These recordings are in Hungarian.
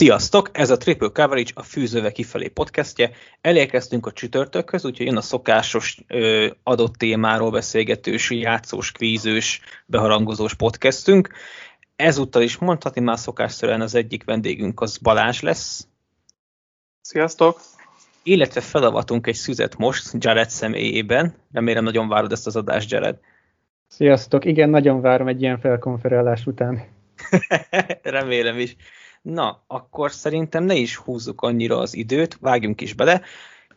Sziasztok! Ez a Triple Coverage, a Fűzőve kifelé podcastje. Elérkeztünk a csütörtökhöz, úgyhogy jön a szokásos ö, adott témáról beszélgetős, játszós, kvízős, beharangozós podcastünk. Ezúttal is mondhatni már szokásszerűen az egyik vendégünk az Balázs lesz. Sziasztok! Illetve felavatunk egy szüzet most Jared személyében. Remélem nagyon várod ezt az adást, Jared. Sziasztok! Igen, nagyon várom egy ilyen felkonferálás után. Remélem is. Na, akkor szerintem ne is húzzuk annyira az időt, vágjunk is bele.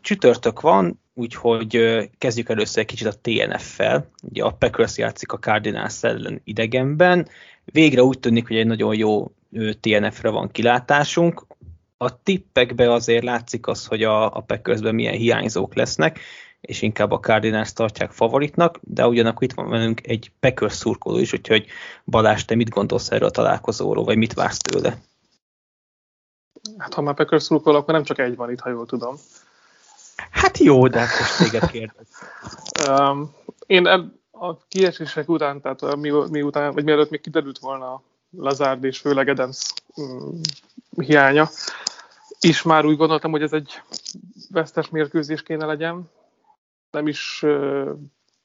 Csütörtök van, úgyhogy kezdjük először egy kicsit a TNF-fel. Ugye a Packers játszik a Cardinals ellen idegenben. Végre úgy tűnik, hogy egy nagyon jó TNF-re van kilátásunk. A tippekbe azért látszik az, hogy a, a Packersben milyen hiányzók lesznek, és inkább a Cardinals tartják favoritnak, de ugyanakkor itt van velünk egy Packers szurkoló is, úgyhogy Balázs, te mit gondolsz erről a találkozóról, vagy mit vársz tőle? Hát ha már Packers szurkol, akkor nem csak egy van itt, ha jól tudom. Hát jó, de hát most téged kérdez. um, én a kiesések után, tehát mi, mi után, vagy mielőtt még kiderült volna a Lazard és főleg Adams um, hiánya, is már úgy gondoltam, hogy ez egy vesztes mérkőzés kéne legyen. Nem is,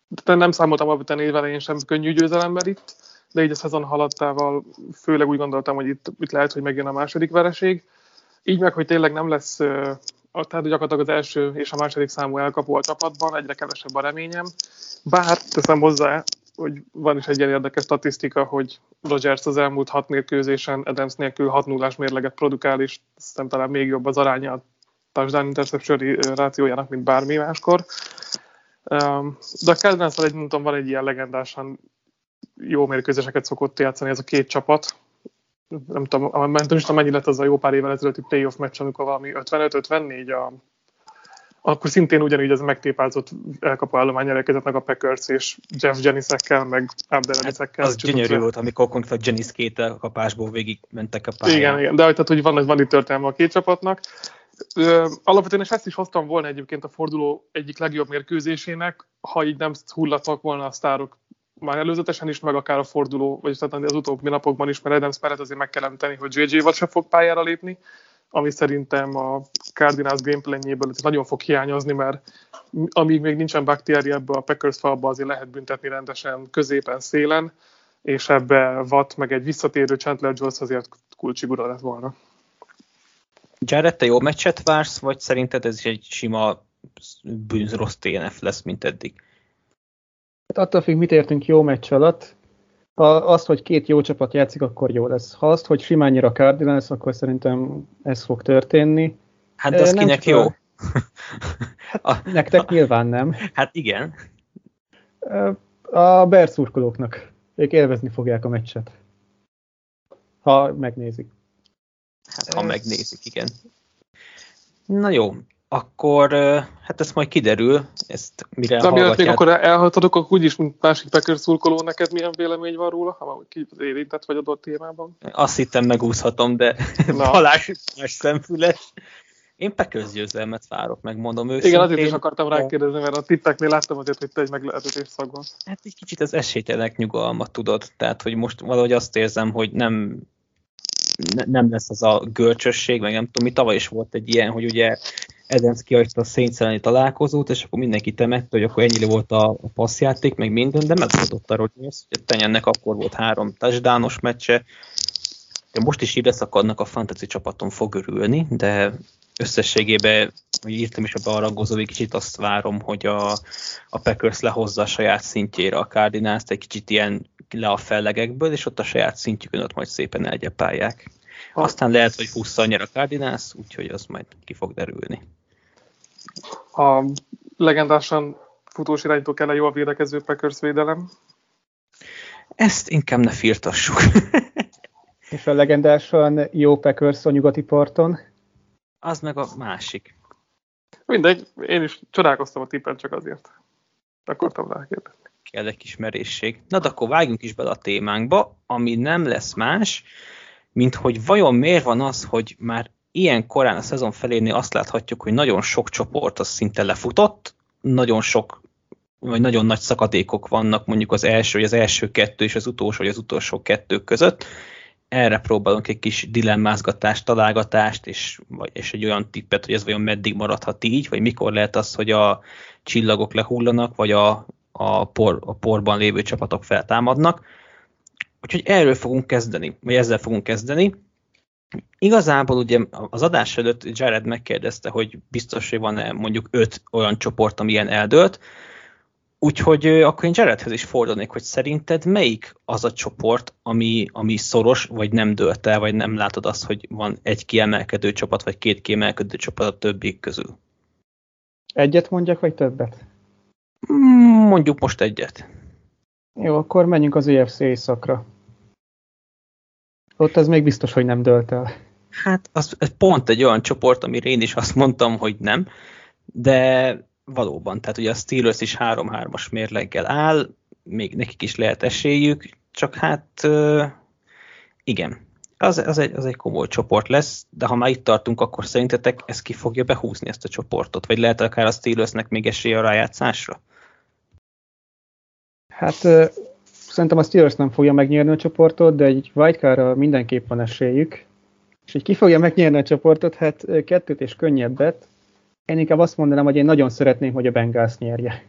de nem számoltam a elején sem könnyű győzelemmel itt, de így a szezon haladtával főleg úgy gondoltam, hogy itt, itt lehet, hogy megjön a második vereség. Így meg, hogy tényleg nem lesz, tehát gyakorlatilag az első és a második számú elkapó a csapatban, egyre kevesebb a reményem. Bár teszem hozzá, hogy van is egy ilyen érdekes statisztika, hogy Rogers az elmúlt hat mérkőzésen Adams nélkül 6 0 mérleget produkál, és szerintem talán még jobb az aránya a touchdown interception rációjának, mint bármi máskor. De a cardinals egy mondtam, van egy ilyen legendásan jó mérkőzéseket szokott játszani ez a két csapat, nem tudom, nem tudom, mennyi lett az a jó pár évvel ezelőtti playoff meccs, amikor valami 55-54 a akkor szintén ugyanígy ez megtépázott elkapó állomány elérkezett meg a Packers és Jeff Jennings-ekkel, meg Abdelaziz-ekkel. Hát az gyönyörű volt, amikor konkrétan Jennings két elkapásból végig mentek a pályán. Igen, igen, de tehát, hogy van, van itt történelme a két csapatnak. Ö, alapvetően és ezt is hoztam volna egyébként a forduló egyik legjobb mérkőzésének, ha így nem hullatnak volna a sztárok már előzetesen is, meg akár a forduló, vagy tehát az utóbbi napokban is, mert Adams mellett azért meg kell említeni, hogy JJ-val se fog pályára lépni, ami szerintem a Cardinals gameplanjéből nagyon fog hiányozni, mert amíg még nincsen Bakhtiari ebbe a Packers falba, azért lehet büntetni rendesen középen, szélen, és ebbe Watt meg egy visszatérő Chandler Jones azért kulcsigura lett volna. Jared, te jó meccset vársz, vagy szerinted ez egy sima bűnz rossz TNF lesz, mint eddig? Hát attól függ, mit értünk jó meccs alatt. Ha azt, hogy két jó csapat játszik, akkor jó lesz. Ha azt, hogy simán nyer a Cardinals, akkor szerintem ez fog történni. Hát de az nem kinek jó? A... Hát. Nektek nyilván nem. Hát igen. A Bears szurkolóknak. Ők élvezni fogják a meccset. Ha megnézik. Hát ha megnézik, igen. Na jó, akkor hát ez majd kiderül, ezt mire De miért még akkor elhatodok, akkor úgyis, mint másik Packers szurkoló, neked milyen vélemény van róla, ha érintett vagy adott témában? Azt hittem megúszhatom, de Balázs más szemfüles. Én Packers győzelmet várok, megmondom őszintén. Igen, azért is akartam rákérdezni, mert a tippeknél láttam azért, hogy te egy meglehetős szagon. Hát egy kicsit az esélytelenek nyugalmat tudod, tehát hogy most valahogy azt érzem, hogy nem ne, nem lesz az a görcsösség, meg nem tudom, mi tavaly is volt egy ilyen, hogy ugye Adams kihagyta a Saints találkozót, és akkor mindenki temette, hogy akkor ennyi volt a, a passzjáték, meg minden, de megadott a Rodgers, hogy Tenyennek akkor volt három touchdownos meccse, de most is ide szakadnak a fantasy csapaton fog örülni, de összességében, hogy írtam is a bearagozó, egy kicsit azt várom, hogy a, a Packers lehozza a saját szintjére a cardinals egy kicsit ilyen le a fellegekből, és ott a saját szintjükön ott majd szépen elgyepálják. Aztán lehet, hogy 20 nyer a Cardinals, úgyhogy az majd ki fog derülni a legendásan futós irányító kell jó a védekező Packers védelem? Ezt inkább ne firtassuk. És a legendásan jó Packers a nyugati parton? Az meg a másik. Mindegy, én is csodálkoztam a tippen csak azért. Akartam rá kérdezni. Kell egy kis merészség. Na de akkor vágjunk is bele a témánkba, ami nem lesz más, mint hogy vajon miért van az, hogy már ilyen korán a szezon felénél azt láthatjuk, hogy nagyon sok csoport az szinte lefutott, nagyon sok vagy nagyon nagy szakadékok vannak mondjuk az első, vagy az első kettő és az utolsó, vagy az utolsó kettő között, erre próbálunk egy kis dilemmázgatást, találgatást, és, vagy, és egy olyan tippet, hogy ez vajon meddig maradhat így, vagy mikor lehet az, hogy a csillagok lehullanak, vagy a, a, por, a porban lévő csapatok feltámadnak. Úgyhogy erről fogunk kezdeni, vagy ezzel fogunk kezdeni. Igazából ugye az adás előtt Jared megkérdezte, hogy biztos, hogy van-e mondjuk öt olyan csoport, ami ilyen eldőlt, Úgyhogy akkor én Jaredhez is fordulnék, hogy szerinted melyik az a csoport, ami, ami szoros, vagy nem dőlt el, vagy nem látod azt, hogy van egy kiemelkedő csapat, vagy két kiemelkedő csapat a többi közül? Egyet mondjak, vagy többet? Mm, mondjuk most egyet. Jó, akkor menjünk az EFC éjszakra. Ott ez még biztos, hogy nem dölt el. Hát az, ez pont egy olyan csoport, amire én is azt mondtam, hogy nem, de valóban, tehát ugye a Steelers is 3-3-as mérleggel áll, még nekik is lehet esélyük, csak hát igen, az, az, egy, az egy komoly csoport lesz, de ha már itt tartunk, akkor szerintetek ez ki fogja behúzni ezt a csoportot? Vagy lehet akár a Steelersnek még esélye a rájátszásra? Hát szerintem a Steelers nem fogja megnyerni a csoportot, de egy wildcard mindenképp van esélyük. És hogy ki fogja megnyerni a csoportot, hát kettőt és könnyebbet, én inkább azt mondanám, hogy én nagyon szeretném, hogy a Bengals nyerje.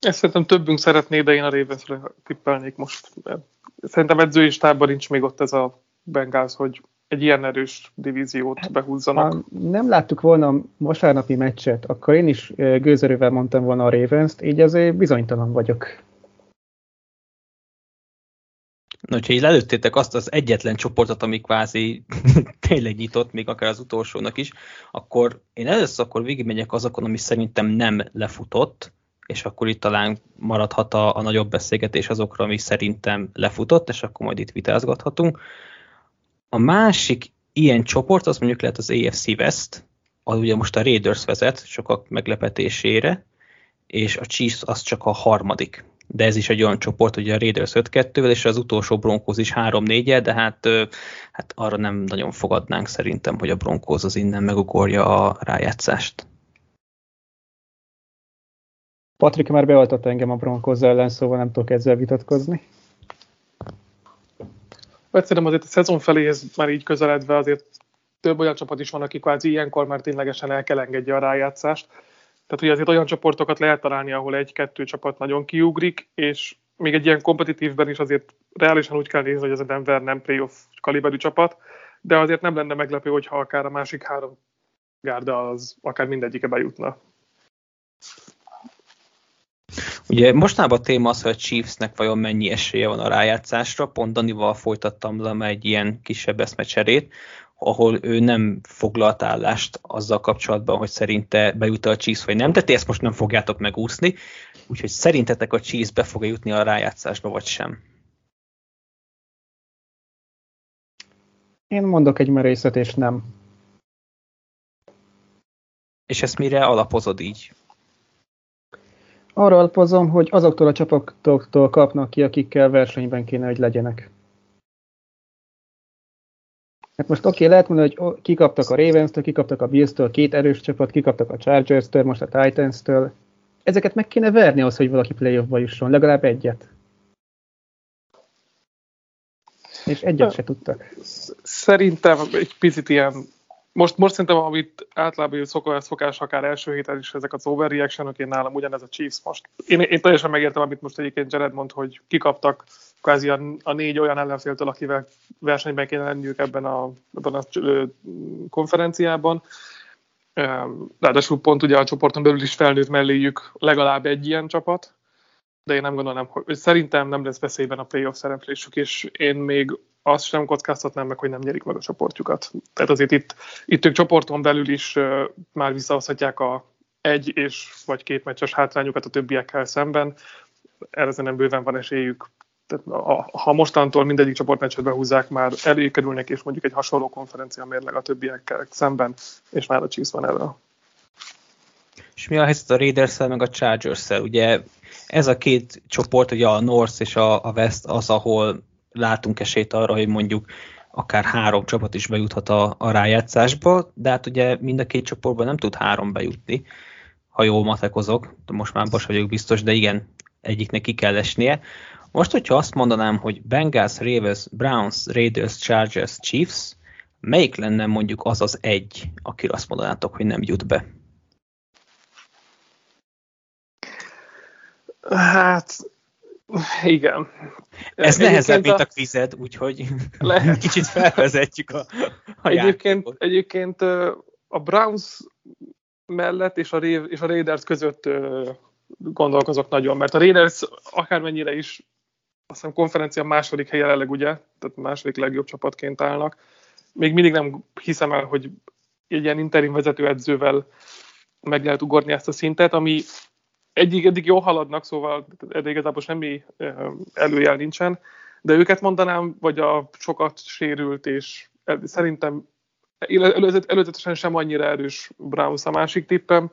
Ezt szerintem többünk szeretné, de én a Ravensre tippelnék most. Szerintem edzői stábban nincs még ott ez a Bengals, hogy egy ilyen erős divíziót behúzzanak. Ha nem láttuk volna a vasárnapi meccset, akkor én is gőzerővel mondtam volna a Ravens-t, így azért bizonytalan vagyok. Na, hogyha így lelőttétek azt az egyetlen csoportot, ami kvázi tényleg nyitott, még akár az utolsónak is, akkor én először akkor végigmegyek azokon, ami szerintem nem lefutott, és akkor itt talán maradhat a, a nagyobb beszélgetés azokra, ami szerintem lefutott, és akkor majd itt vitázgathatunk. A másik ilyen csoport, az mondjuk lehet az AFC West, az ugye most a Raiders vezet, sokak meglepetésére, és a Chiefs az csak a harmadik de ez is egy olyan csoport, hogy a Raiders 5-2-vel, és az utolsó Broncos is 3-4 de hát, hát arra nem nagyon fogadnánk szerintem, hogy a Broncos az innen megugorja a rájátszást. Patrik már beoltott engem a Broncos ellen, szóval nem tudok ezzel vitatkozni. Egyszerűen azért a szezon feléhez már így közeledve azért több olyan csapat is van, aki kvázi ilyenkor már ténylegesen el kell engedje a rájátszást. Tehát ugye azért olyan csoportokat lehet találni, ahol egy-kettő csapat nagyon kiugrik, és még egy ilyen kompetitívben is azért reálisan úgy kell nézni, hogy ez a Denver nem playoff kaliberű csapat, de azért nem lenne meglepő, hogyha akár a másik három gárda az akár mindegyike bejutna. Ugye mostában a téma az, hogy a Chiefsnek vajon mennyi esélye van a rájátszásra. Pont Danival folytattam le egy ilyen kisebb eszmecserét, ahol ő nem foglalt állást azzal kapcsolatban, hogy szerinte bejut a Chiefs vagy nem, de ti ezt most nem fogjátok megúszni, úgyhogy szerintetek a Chiefs be fog jutni a rájátszásba, vagy sem? Én mondok egy merészet, és nem. És ezt mire alapozod így? Arra alapozom, hogy azoktól a csapatoktól kapnak ki, akikkel versenyben kéne, hogy legyenek. Hát most oké, okay, lehet mondani, hogy kikaptak a Ravens-től, kikaptak a Bills-től, két erős csapat, kikaptak a Chargers-től, most a Titans-től. Ezeket meg kéne verni ahhoz, hogy valaki playoffba jusson, legalább egyet. És egyet se tudtak. Szerintem egy picit ilyen most, most szerintem, amit általában szokás, szokás akár első héten is ezek az overreaction én nálam ugyanez a Chiefs most. Én, én teljesen megértem, amit most egyébként Jared mond, hogy kikaptak kvázi a, a négy olyan ellenféltől, akivel versenyben kéne lenniük ebben a, ebben a konferenciában. Ráadásul pont ugye a csoporton belül is felnőtt melléjük legalább egy ilyen csapat, de én nem gondolom, hogy szerintem nem lesz veszélyben a playoff szereplésük, és én még azt sem kockáztatnám meg, hogy nem nyerik meg a csoportjukat. Tehát azért itt, itt ők csoporton belül is már visszahozhatják a egy és vagy két meccses hátrányukat a többiekkel szemben. Erre nem bőven van esélyük. Tehát, a, ha mostantól mindegyik csoportmeccset behúzzák, már előkerülnek, és mondjuk egy hasonló konferencia mérleg a többiekkel szemben, és már a Chiefs van erre. És mi a helyzet a raiders meg a chargers? Ugye ez a két csoport, ugye a North és a, a West az, ahol látunk esélyt arra, hogy mondjuk akár három csapat is bejuthat a, a rájátszásba, de hát ugye mind a két csoportban nem tud három bejutni, ha jól matekozok, most már most vagyok biztos, de igen, egyiknek ki kell esnie. Most, hogyha azt mondanám, hogy Bengals, Ravens, Browns, Raiders, Chargers, Chiefs, melyik lenne mondjuk az az egy, akire azt mondanátok, hogy nem jut be? Hát, igen. Ez nehezebb, mint a kvized, úgyhogy lehet. kicsit felvezetjük a, a egyébként, egyébként a Browns mellett és a, és a Raiders között gondolkozok nagyon, mert a Raiders akármennyire is azt hiszem konferencia második helye jelenleg, ugye, tehát második legjobb csapatként állnak. Még mindig nem hiszem el, hogy egy ilyen interim vezetőedzővel meg lehet ugorni ezt a szintet, ami egyik eddig jól haladnak, szóval eddig igazából semmi előjel nincsen, de őket mondanám, vagy a sokat sérült, és szerintem előzetesen sem annyira erős Browns a másik tippem,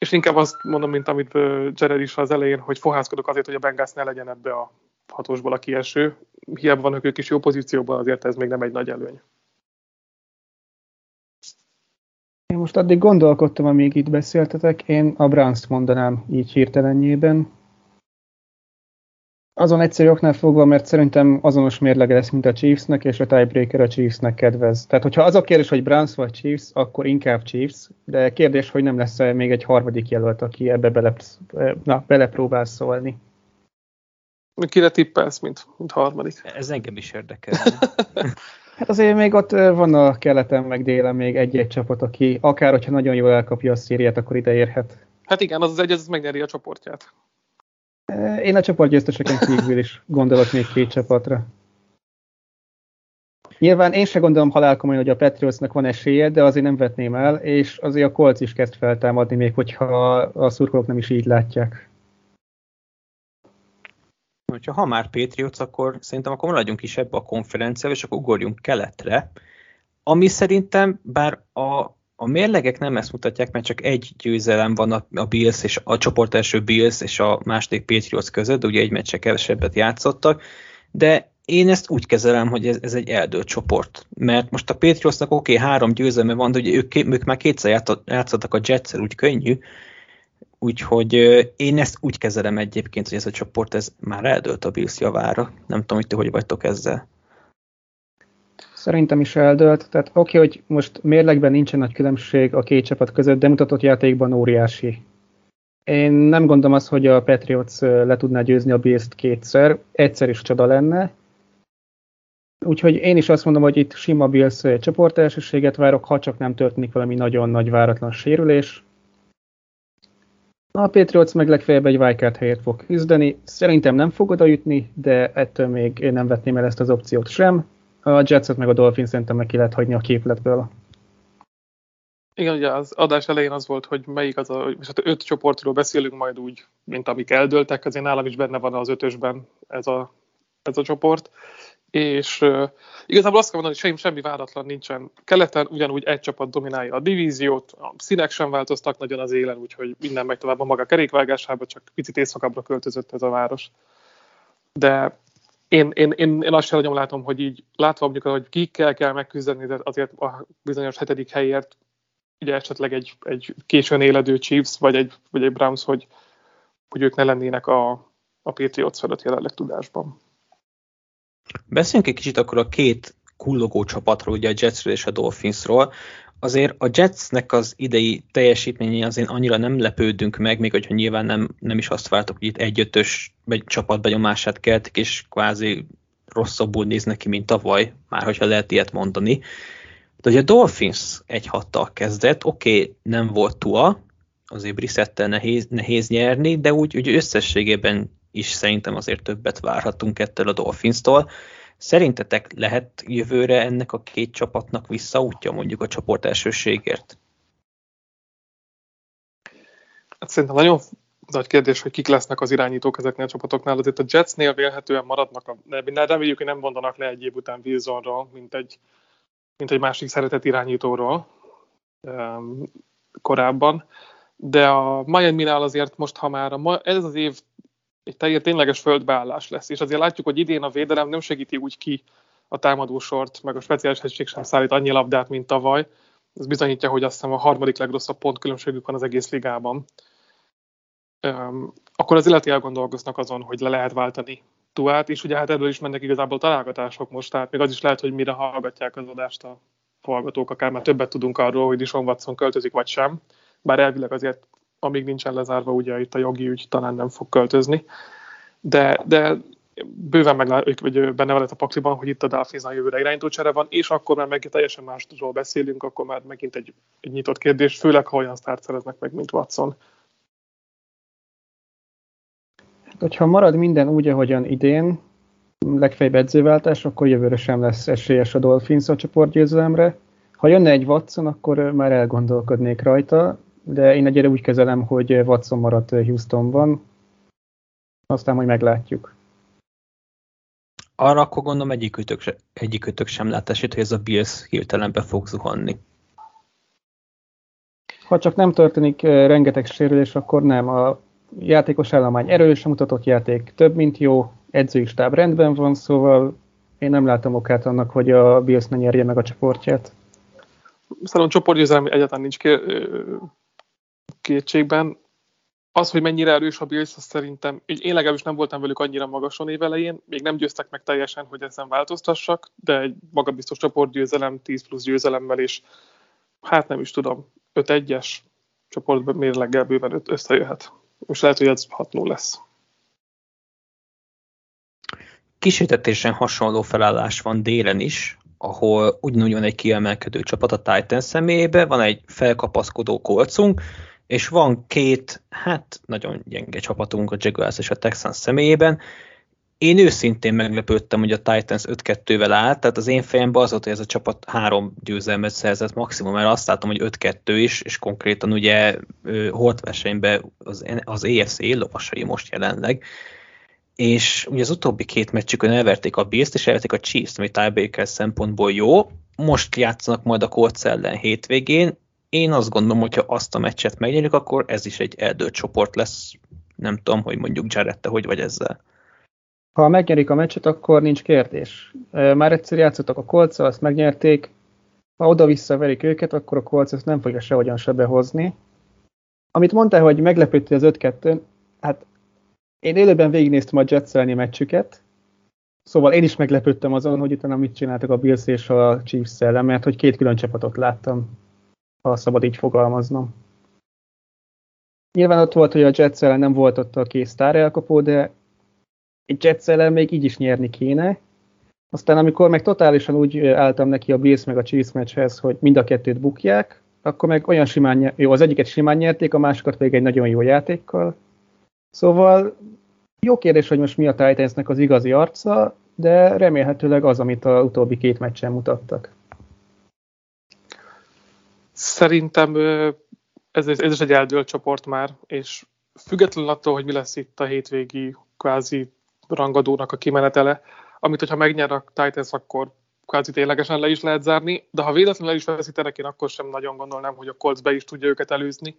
és inkább azt mondom, mint amit Jared is az elején, hogy fohászkodok azért, hogy a Bengals ne legyen ebbe a hatósból a kieső. Hiába vannak ők is jó pozícióban, azért ez még nem egy nagy előny. Én most addig gondolkodtam, amíg itt beszéltetek, én a Browns-t mondanám így hirtelenjében. Azon egyszerű oknál fogva, mert szerintem azonos mérlege lesz, mint a Chiefsnek, és a tiebreaker a Chiefsnek kedvez. Tehát, hogyha az a kérdés, hogy Browns vagy Chiefs, akkor inkább Chiefs, de kérdés, hogy nem lesz -e még egy harmadik jelölt, aki ebbe bele, na, belepróbál szólni. Kire tippelsz, mint, mint harmadik? Ez engem is érdekel. hát azért még ott van a keleten, meg délen még egy-egy csapat, aki akár, hogyha nagyon jól elkapja a szériát, akkor ide érhet. Hát igen, az az egy, az megnyeri a csoportját. Én a csoportgyőzteseken kívül is gondolok még két csapatra. Nyilván én se gondolom halálkomolyan, hogy a Patriotsnak van esélye, de azért nem vetném el, és azért a Colts is kezd feltámadni, még hogyha a szurkolók nem is így látják. Ha már Patriots, akkor szerintem akkor maradjunk is ebbe a konferenciába, és akkor ugorjunk keletre, ami szerintem, bár a a mérlegek nem ezt mutatják, mert csak egy győzelem van a, a Bills és a csoport első Bills és a második Patriots között, de ugye egy meccse kevesebbet játszottak, de én ezt úgy kezelem, hogy ez, ez egy eldőlt csoport. Mert most a Patriotsnak oké, okay, három győzelme van, de ugye ők, ők már kétszer játszottak a jets úgy könnyű, úgyhogy én ezt úgy kezelem egyébként, hogy ez a csoport ez már eldőlt a Bills javára. Nem tudom, hogy ti hogy vagytok ezzel. Szerintem is eldőlt. Tehát oké, okay, hogy most mérlegben nincsen nagy különbség a két csapat között, de mutatott játékban óriási. Én nem gondolom azt, hogy a Patriots le tudná győzni a bills kétszer. Egyszer is csoda lenne. Úgyhogy én is azt mondom, hogy itt sima Bills csoportelsőséget várok, ha csak nem történik valami nagyon nagy váratlan sérülés. A Patriots meg legfeljebb egy wildcard helyet fog küzdeni. Szerintem nem fog oda jutni, de ettől még én nem vetném el ezt az opciót sem a Jetset meg a Dolphins szerintem meg ki lehet hagyni a képletből. Igen, ugye az adás elején az volt, hogy melyik az a, és hát öt csoportról beszélünk majd úgy, mint amik eldőltek, azért nálam is benne van az ötösben ez a, ez a csoport. És uh, igazából azt kell mondani, hogy semmi váratlan nincsen. Keleten ugyanúgy egy csapat dominálja a divíziót, a színek sem változtak nagyon az élen, úgyhogy minden megy tovább a maga kerékvágásába, csak picit északabbra költözött ez a város. De én, én, én, én azt sem nagyon látom, hogy így látva mondjuk, hogy kikkel kell megküzdeni de azért a bizonyos hetedik helyért, ugye esetleg egy, egy későn éledő Chiefs, vagy egy, vagy egy Browns, hogy, hogy ők ne lennének a, a Patriots felett jelenleg tudásban. Beszéljünk egy kicsit akkor a két kullogó csapatról, ugye a Jetsről és a Dolphinsról azért a Jetsnek az idei teljesítménye azért annyira nem lepődünk meg, még hogyha nyilván nem, nem is azt vártok, hogy itt egy-ötös csapatbenyomását keltik, és kvázi rosszabbul néznek ki, mint tavaly, már hogyha lehet ilyet mondani. De ugye a Dolphins egy hattal kezdett, oké, okay, nem volt Tua, azért Brissettel nehéz, nehéz nyerni, de úgy, úgy összességében is szerintem azért többet várhatunk ettől a Dolphins-tól. Szerintetek lehet jövőre ennek a két csapatnak visszaútja mondjuk a csoport elsőségért? Hát szerintem nagyon nagy kérdés, hogy kik lesznek az irányítók ezeknél a csapatoknál. Azért a Jetsnél vélhetően maradnak, a, de reméljük, hogy nem mondanak le egy év után Wilsonról, mint egy, mint egy másik szeretett irányítóról um, korábban. De a Miami-nál azért most, ha már a, ez az év egy teljes tényleges földbeállás lesz. És azért látjuk, hogy idén a védelem nem segíti úgy ki a támadósort, meg a speciális hegység sem szállít annyi labdát, mint tavaly. Ez bizonyítja, hogy azt hiszem a harmadik legrosszabb pontkülönbségük van az egész ligában. akkor az illeti elgondolkoznak azon, hogy le lehet váltani Tuát, és ugye hát ebből is mennek igazából találgatások most, tehát még az is lehet, hogy mire hallgatják az adást a hallgatók, akár már többet tudunk arról, hogy Dishon Watson költözik vagy sem, bár elvileg azért amíg nincsen lezárva, ugye itt a jogi ügy talán nem fog költözni, de, de bőven meg, vagy benne van a pakliban, hogy itt a Dolphins a jövőre irányító csere van, és akkor már meg teljesen másról beszélünk, akkor már megint egy, egy nyitott kérdés, főleg ha olyan sztárt szereznek meg, mint Watson. Hát, hogyha marad minden úgy, ahogyan idén, legfeljebb edzőváltás, akkor jövőre sem lesz esélyes a Dolphins a csoportgyőzelemre. Ha jönne egy Watson, akkor már elgondolkodnék rajta, de én egyre úgy kezelem, hogy Watson maradt Houstonban, aztán majd meglátjuk. Arra akkor gondolom egyikőtök, se, egyikőtök sem lát esélyt, hogy ez a Bills hirtelen be fog zuhanni. Ha csak nem történik eh, rengeteg sérülés, akkor nem. A játékos állomány erős, mutatott játék több, mint jó, edzői stáb rendben van, szóval én nem látom okát annak, hogy a Bills ne nyerje meg a csoportját. Szerintem csoportgyőzelem egyáltalán nincs kétségben. Az, hogy mennyire erős a Bills, azt szerintem, én legalábbis nem voltam velük annyira magason évelején, még nem győztek meg teljesen, hogy ezen változtassak, de egy magabiztos csoportgyőzelem, 10 plusz győzelemmel is, hát nem is tudom, 5-1-es csoportban mérleggel bőven összejöhet. Most lehet, hogy ez 6-0 lesz. Kísértetésen hasonló felállás van délen is, ahol ugyanúgy van egy kiemelkedő csapat a Titan személyébe, van egy felkapaszkodó kolcunk, és van két, hát nagyon gyenge csapatunk a Jaguars és a Texans személyében. Én őszintén meglepődtem, hogy a Titans 5-2-vel állt, tehát az én fejemben az volt, hogy ez a csapat három győzelmet szerzett maximum, mert azt látom, hogy 5-2 is, és konkrétan ugye holt versenyben az, az EFC éllovasai most jelenleg, és ugye az utóbbi két meccsükön elverték a Bills-t, és elverték a Chiefs-t, ami tiebreaker szempontból jó. Most játszanak majd a Colts ellen hétvégén, én azt gondolom, hogyha azt a meccset megnyerjük, akkor ez is egy eldőlt csoport lesz. Nem tudom, hogy mondjuk Jared, te hogy vagy ezzel. Ha megnyerik a meccset, akkor nincs kérdés. Már egyszer játszottak a kolccal, azt megnyerték. Ha oda-vissza verik őket, akkor a kolc ezt nem fogja sehogyan se behozni. Amit mondtál, hogy meglepődtél az 5-2 hát én élőben végignéztem a Jets meccsüket, Szóval én is meglepődtem azon, hogy utána mit csináltak a Bills és a Chiefs ellen, mert hogy két külön csapatot láttam ha szabad így fogalmaznom. Nyilván ott volt, hogy a Jets ellen nem volt ott a két sztár elkapó, de egy Jets ellen még így is nyerni kéne. Aztán amikor meg totálisan úgy álltam neki a Bills meg a Chiefs meccshez, hogy mind a kettőt bukják, akkor meg olyan simán, jó, az egyiket simán nyerték, a másikat pedig egy nagyon jó játékkal. Szóval jó kérdés, hogy most mi a Titansnek az igazi arca, de remélhetőleg az, amit a utóbbi két meccsen mutattak. Szerintem ez, ez is egy eldőlt csoport már, és függetlenül attól, hogy mi lesz itt a hétvégi kvázi rangadónak a kimenetele, amit hogyha megnyer a Titans, akkor kvázi ténylegesen le is lehet zárni, de ha véletlenül le is veszítenek, én akkor sem nagyon gondolnám, hogy a Colts be is tudja őket előzni.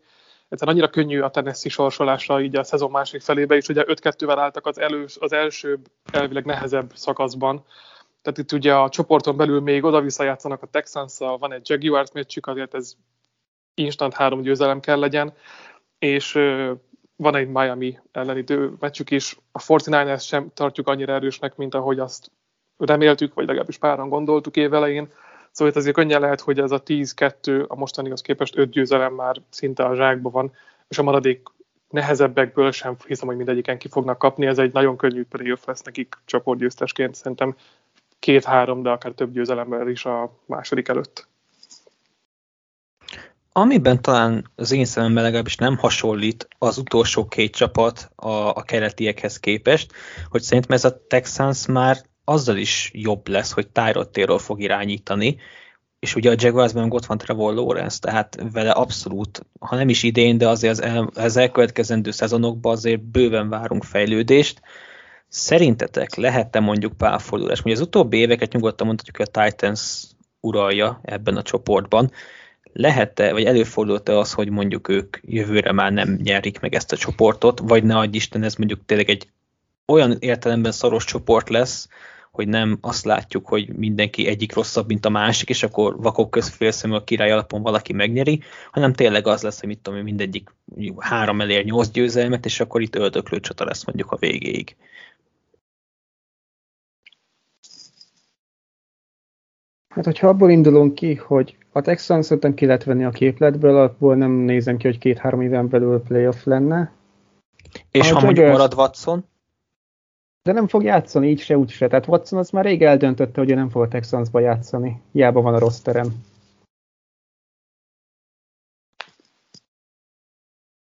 Egyszerűen annyira könnyű a Tennessee sorsolása így a szezon másik felébe is, ugye 5-2-vel álltak az, elő, az első elvileg nehezebb szakaszban, tehát itt ugye a csoporton belül még oda-vissza játszanak a texans van egy Jaguars meccsük, azért ez instant három győzelem kell legyen, és van egy Miami elleni meccsük is. A 49ers sem tartjuk annyira erősnek, mint ahogy azt reméltük, vagy legalábbis páran gondoltuk évelején. Szóval itt azért könnyen lehet, hogy ez a 10-2 a mostanihoz képest 5 győzelem már szinte a zsákban van, és a maradék nehezebbekből sem hiszem, hogy mindegyiken ki fognak kapni. Ez egy nagyon könnyű playoff lesz nekik csoportgyőztesként. Szerintem két-három, de akár több győzelemmel is a második előtt. Amiben talán az én szememben legalábbis nem hasonlít az utolsó két csapat a, a keletiekhez képest, hogy szerintem ez a Texans már azzal is jobb lesz, hogy Tyrod Taylor fog irányítani, és ugye a Jaguarsban ott van Trevor Lawrence, tehát vele abszolút, ha nem is idén, de azért az, el, az elkövetkezendő szezonokban azért bőven várunk fejlődést, Szerintetek lehet-e mondjuk pálfordulás? Ugye az utóbbi éveket nyugodtan mondhatjuk, hogy a Titans uralja ebben a csoportban. Lehet-e, vagy előfordult-e az, hogy mondjuk ők jövőre már nem nyerik meg ezt a csoportot, vagy ne adj Isten, ez mondjuk tényleg egy olyan értelemben szoros csoport lesz, hogy nem azt látjuk, hogy mindenki egyik rosszabb, mint a másik, és akkor vakok közfélszemű a király alapon valaki megnyeri, hanem tényleg az lesz, hogy mit tudom, mindegyik három elér nyolc győzelmet, és akkor itt öldöklő csata lesz mondjuk a végéig. Hát, hogyha abból indulunk ki, hogy a Texans szerintem ki lehet venni a képletből, abból nem nézem ki, hogy két-három éven belül playoff lenne. És a ha mondjuk marad Watson? De nem fog játszani, így se, úgy se. Tehát Watson az már rég eldöntötte, hogy ő nem fog a Texansba játszani. Hiába van a rossz terem.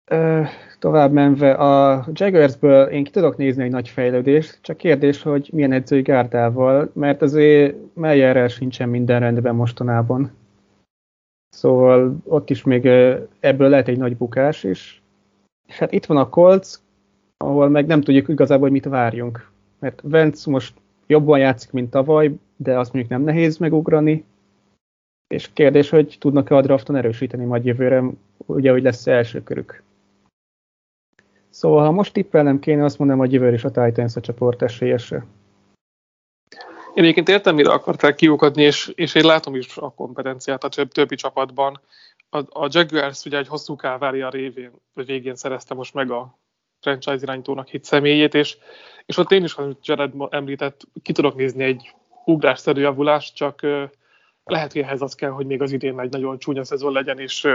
Ö, tovább menve, a Jaguarsből én ki tudok nézni egy nagy fejlődést, csak kérdés, hogy milyen edzői gárdával, mert azért Meyerrel sincsen minden rendben mostanában. Szóval ott is még ebből lehet egy nagy bukás is. És hát itt van a Colts, ahol meg nem tudjuk igazából, hogy mit várjunk. Mert Vence most jobban játszik, mint tavaly, de azt mondjuk nem nehéz megugrani. És kérdés, hogy tudnak-e a drafton erősíteni majd jövőre, ugye, hogy lesz első körük. Szóval, ha most tippelnem kéne, azt mondanám, hogy jövőre is a Titans a csoport esélyese. Én egyébként értem, mire akarták kiukadni, és, és én látom is a kompetenciát a többi csapatban. A, a Jaguars ugye egy hosszú kávária révén, vagy végén szerezte most meg a franchise irányítónak hit személyét, és, és ott én is, amit Jared említett, ki tudok nézni egy ugrásszerű javulást, csak lehet, hogy ehhez az kell, hogy még az idén egy nagyon csúnya szezon legyen, és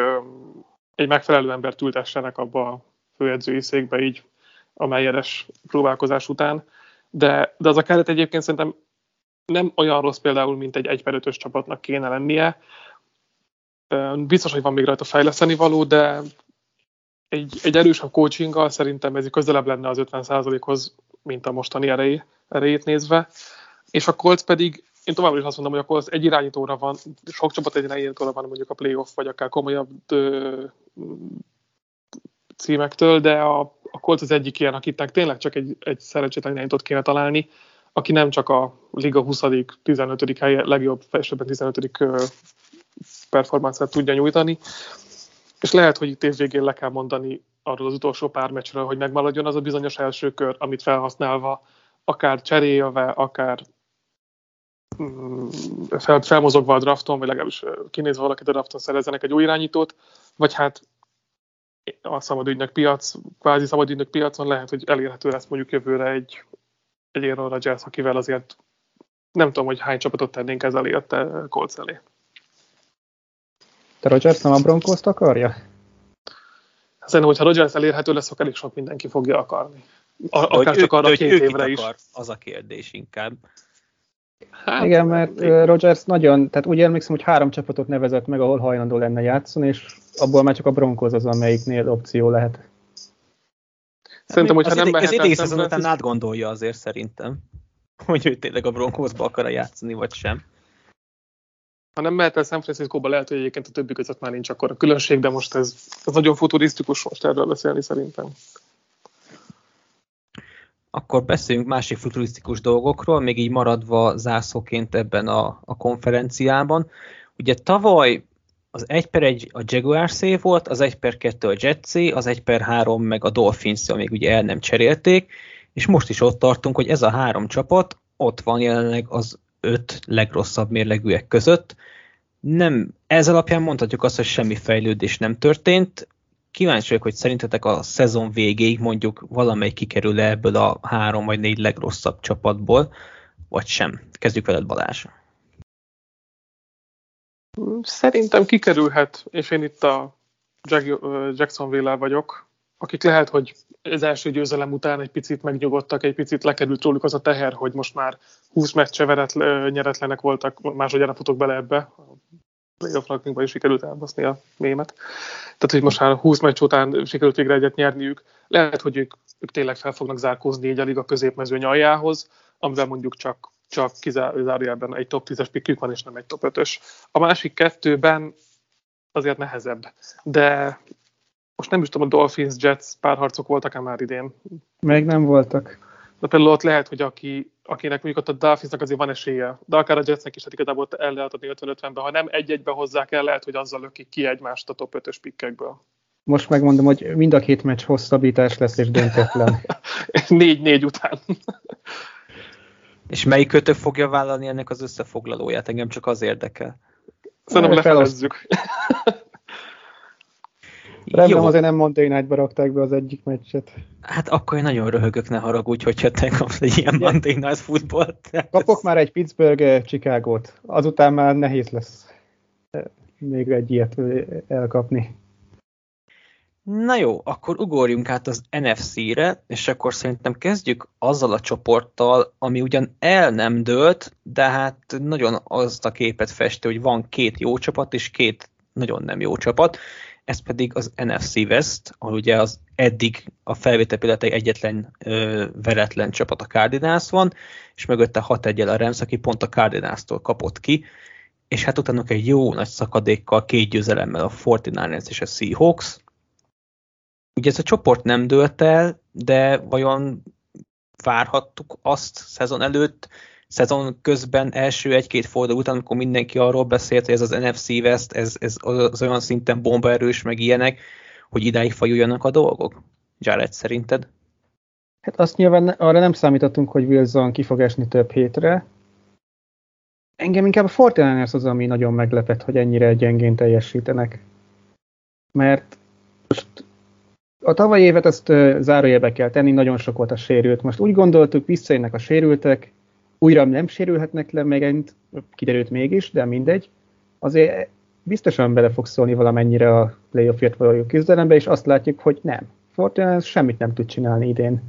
egy megfelelő embert ültessenek abba a főedzői székbe így a melyeres próbálkozás után. De, de az a keret egyébként szerintem nem olyan rossz például, mint egy 1 per 5 csapatnak kéne lennie. Biztos, hogy van még rajta fejleszteni való, de egy, egy erősebb coachinggal szerintem ez közelebb lenne az 50%-hoz, mint a mostani erej, erejét nézve. És a Colts pedig, én továbbra is azt mondom, hogy a Colts egy irányítóra van, sok csapat egy irányítóra van mondjuk a playoff, vagy akár komolyabb címektől, de a, a Colts az egyik ilyen, akitnek tényleg csak egy, egy szerencsétlen irányítót kéne találni, aki nem csak a Liga 20 15. helye, legjobb, felsőbben 15. performance tudja nyújtani, és lehet, hogy itt évvégén le kell mondani arról az utolsó pár meccsről, hogy megmaradjon az a bizonyos első kör, amit felhasználva, akár cserélve, akár mm, fel, felmozogva a drafton, vagy legalábbis kinézve valakit a drafton szerezzenek egy új irányítót, vagy hát a szabadügynök piac, kvázi szabadügynök piacon lehet, hogy elérhető lesz mondjuk jövőre egy, egy Aaron Rodgers, akivel azért nem tudom, hogy hány csapatot tennénk ez elé, a Colts elé. Te Rodgers nem a broncos akarja? Szerintem, hogyha Rodgers elérhető lesz, akkor elég sok mindenki fogja akarni. A, akár csak arra két évre is. Akar, az a kérdés inkább. Hát, Igen, mert uh, Rodgers nagyon, tehát úgy emlékszem, hogy három csapatot nevezett meg, ahol hajlandó lenne játszani, és abból már csak a Broncos az, amelyiknél opció lehet. Szerintem, hogyha nem Ez idén szezon után átgondolja azért szerintem, hogy ő tényleg a Broncosba akar játszani, vagy sem. Ha nem mehet el San Francisco-ba, lehet, hogy egyébként a többi között már nincs akkor a különbség, de most ez, ez nagyon futurisztikus most erről beszélni szerintem. Akkor beszéljünk másik futurisztikus dolgokról, még így maradva zászóként ebben a, a konferenciában. Ugye tavaly az 1 per 1 a Jaguars volt, az 1 per 2 a Jetsé, az 1 per 3 meg a dolphins még ugye el nem cserélték, és most is ott tartunk, hogy ez a három csapat ott van jelenleg az öt legrosszabb mérlegűek között. Nem, ez alapján mondhatjuk azt, hogy semmi fejlődés nem történt. Kíváncsi vagyok, hogy szerintetek a szezon végéig mondjuk valamelyik kikerül -e ebből a három vagy négy legrosszabb csapatból, vagy sem. Kezdjük veled Balázs. Szerintem kikerülhet, és én itt a Jacksonville-el vagyok, akik lehet, hogy az első győzelem után egy picit megnyugodtak, egy picit lekerült róluk az a teher, hogy most már 20 meccse nyeretlenek voltak, másodjára futok bele ebbe, playoff rankingba is sikerült elbaszni a mémet. Tehát, hogy most már 20 meccs után sikerült végre egyet nyerniük, lehet, hogy ők, ők tényleg fel fognak zárkózni egy a liga középmezőny aljához, amivel mondjuk csak, csak kizárójában egy top 10-es pikkük van, és nem egy top 5-ös. A másik kettőben azért nehezebb, de most nem is tudom, a Dolphins, Jets párharcok voltak-e már idén? Még nem voltak. De például ott lehet, hogy aki, akinek mondjuk ott a Dolphinsnak azért van esélye, de akár a Jetsnek is, hát igazából el lehet adni 50-50-be, ha nem egy-egybe hozzák el, lehet, hogy azzal lökik ki egymást a top 5-ös pikkekből. Most megmondom, hogy mind a két meccs hosszabbítás lesz és döntetlen. Négy-négy után. És melyik kötő fogja vállalni ennek az összefoglalóját? Engem csak az érdekel. Szerintem lefelezzük. Remélem Jó. azért nem Monday Night-ba rakták be az egyik meccset. Hát akkor én nagyon röhögök, ne haragudj, hogyha te kapsz egy ilyen Igen. Monday Night futballt. Kapok már egy Pittsburgh eh. Azután már nehéz lesz eh, még egy ilyet eh, elkapni. Na jó, akkor ugorjunk át az NFC-re, és akkor szerintem kezdjük azzal a csoporttal, ami ugyan el nem dőlt, de hát nagyon azt a képet festő, hogy van két jó csapat és két nagyon nem jó csapat, ez pedig az NFC West, ahol ugye az eddig a felvétel egyetlen ö, veretlen csapat a Cardinals van, és mögötte 6 1 a Rams, aki pont a Cardinals-tól kapott ki, és hát utána egy jó nagy szakadékkal, két győzelemmel a 49ers és a Seahawks. Ugye ez a csoport nem dőlt el, de vajon várhattuk azt szezon előtt, szezon közben első egy-két forduló után, amikor mindenki arról beszélt, hogy ez az NFC West, ez, ez az olyan szinten bombaerős, meg ilyenek, hogy idáig fajuljanak a dolgok? Jared, szerinted? Hát azt nyilván arra nem számítottunk, hogy Wilson ki fog esni több hétre. Engem inkább a Fortinanders az, ami nagyon meglepett, hogy ennyire gyengén teljesítenek. Mert most a tavalyi évet azt zárójelbe kell tenni, nagyon sok volt a sérült. Most úgy gondoltuk, visszajönnek a sérültek, újra nem sérülhetnek le megint, kiderült mégis, de mindegy. Azért biztosan bele fog szólni valamennyire a playoffért való küzdelembe, és azt látjuk, hogy nem. Fortuna semmit nem tud csinálni idén.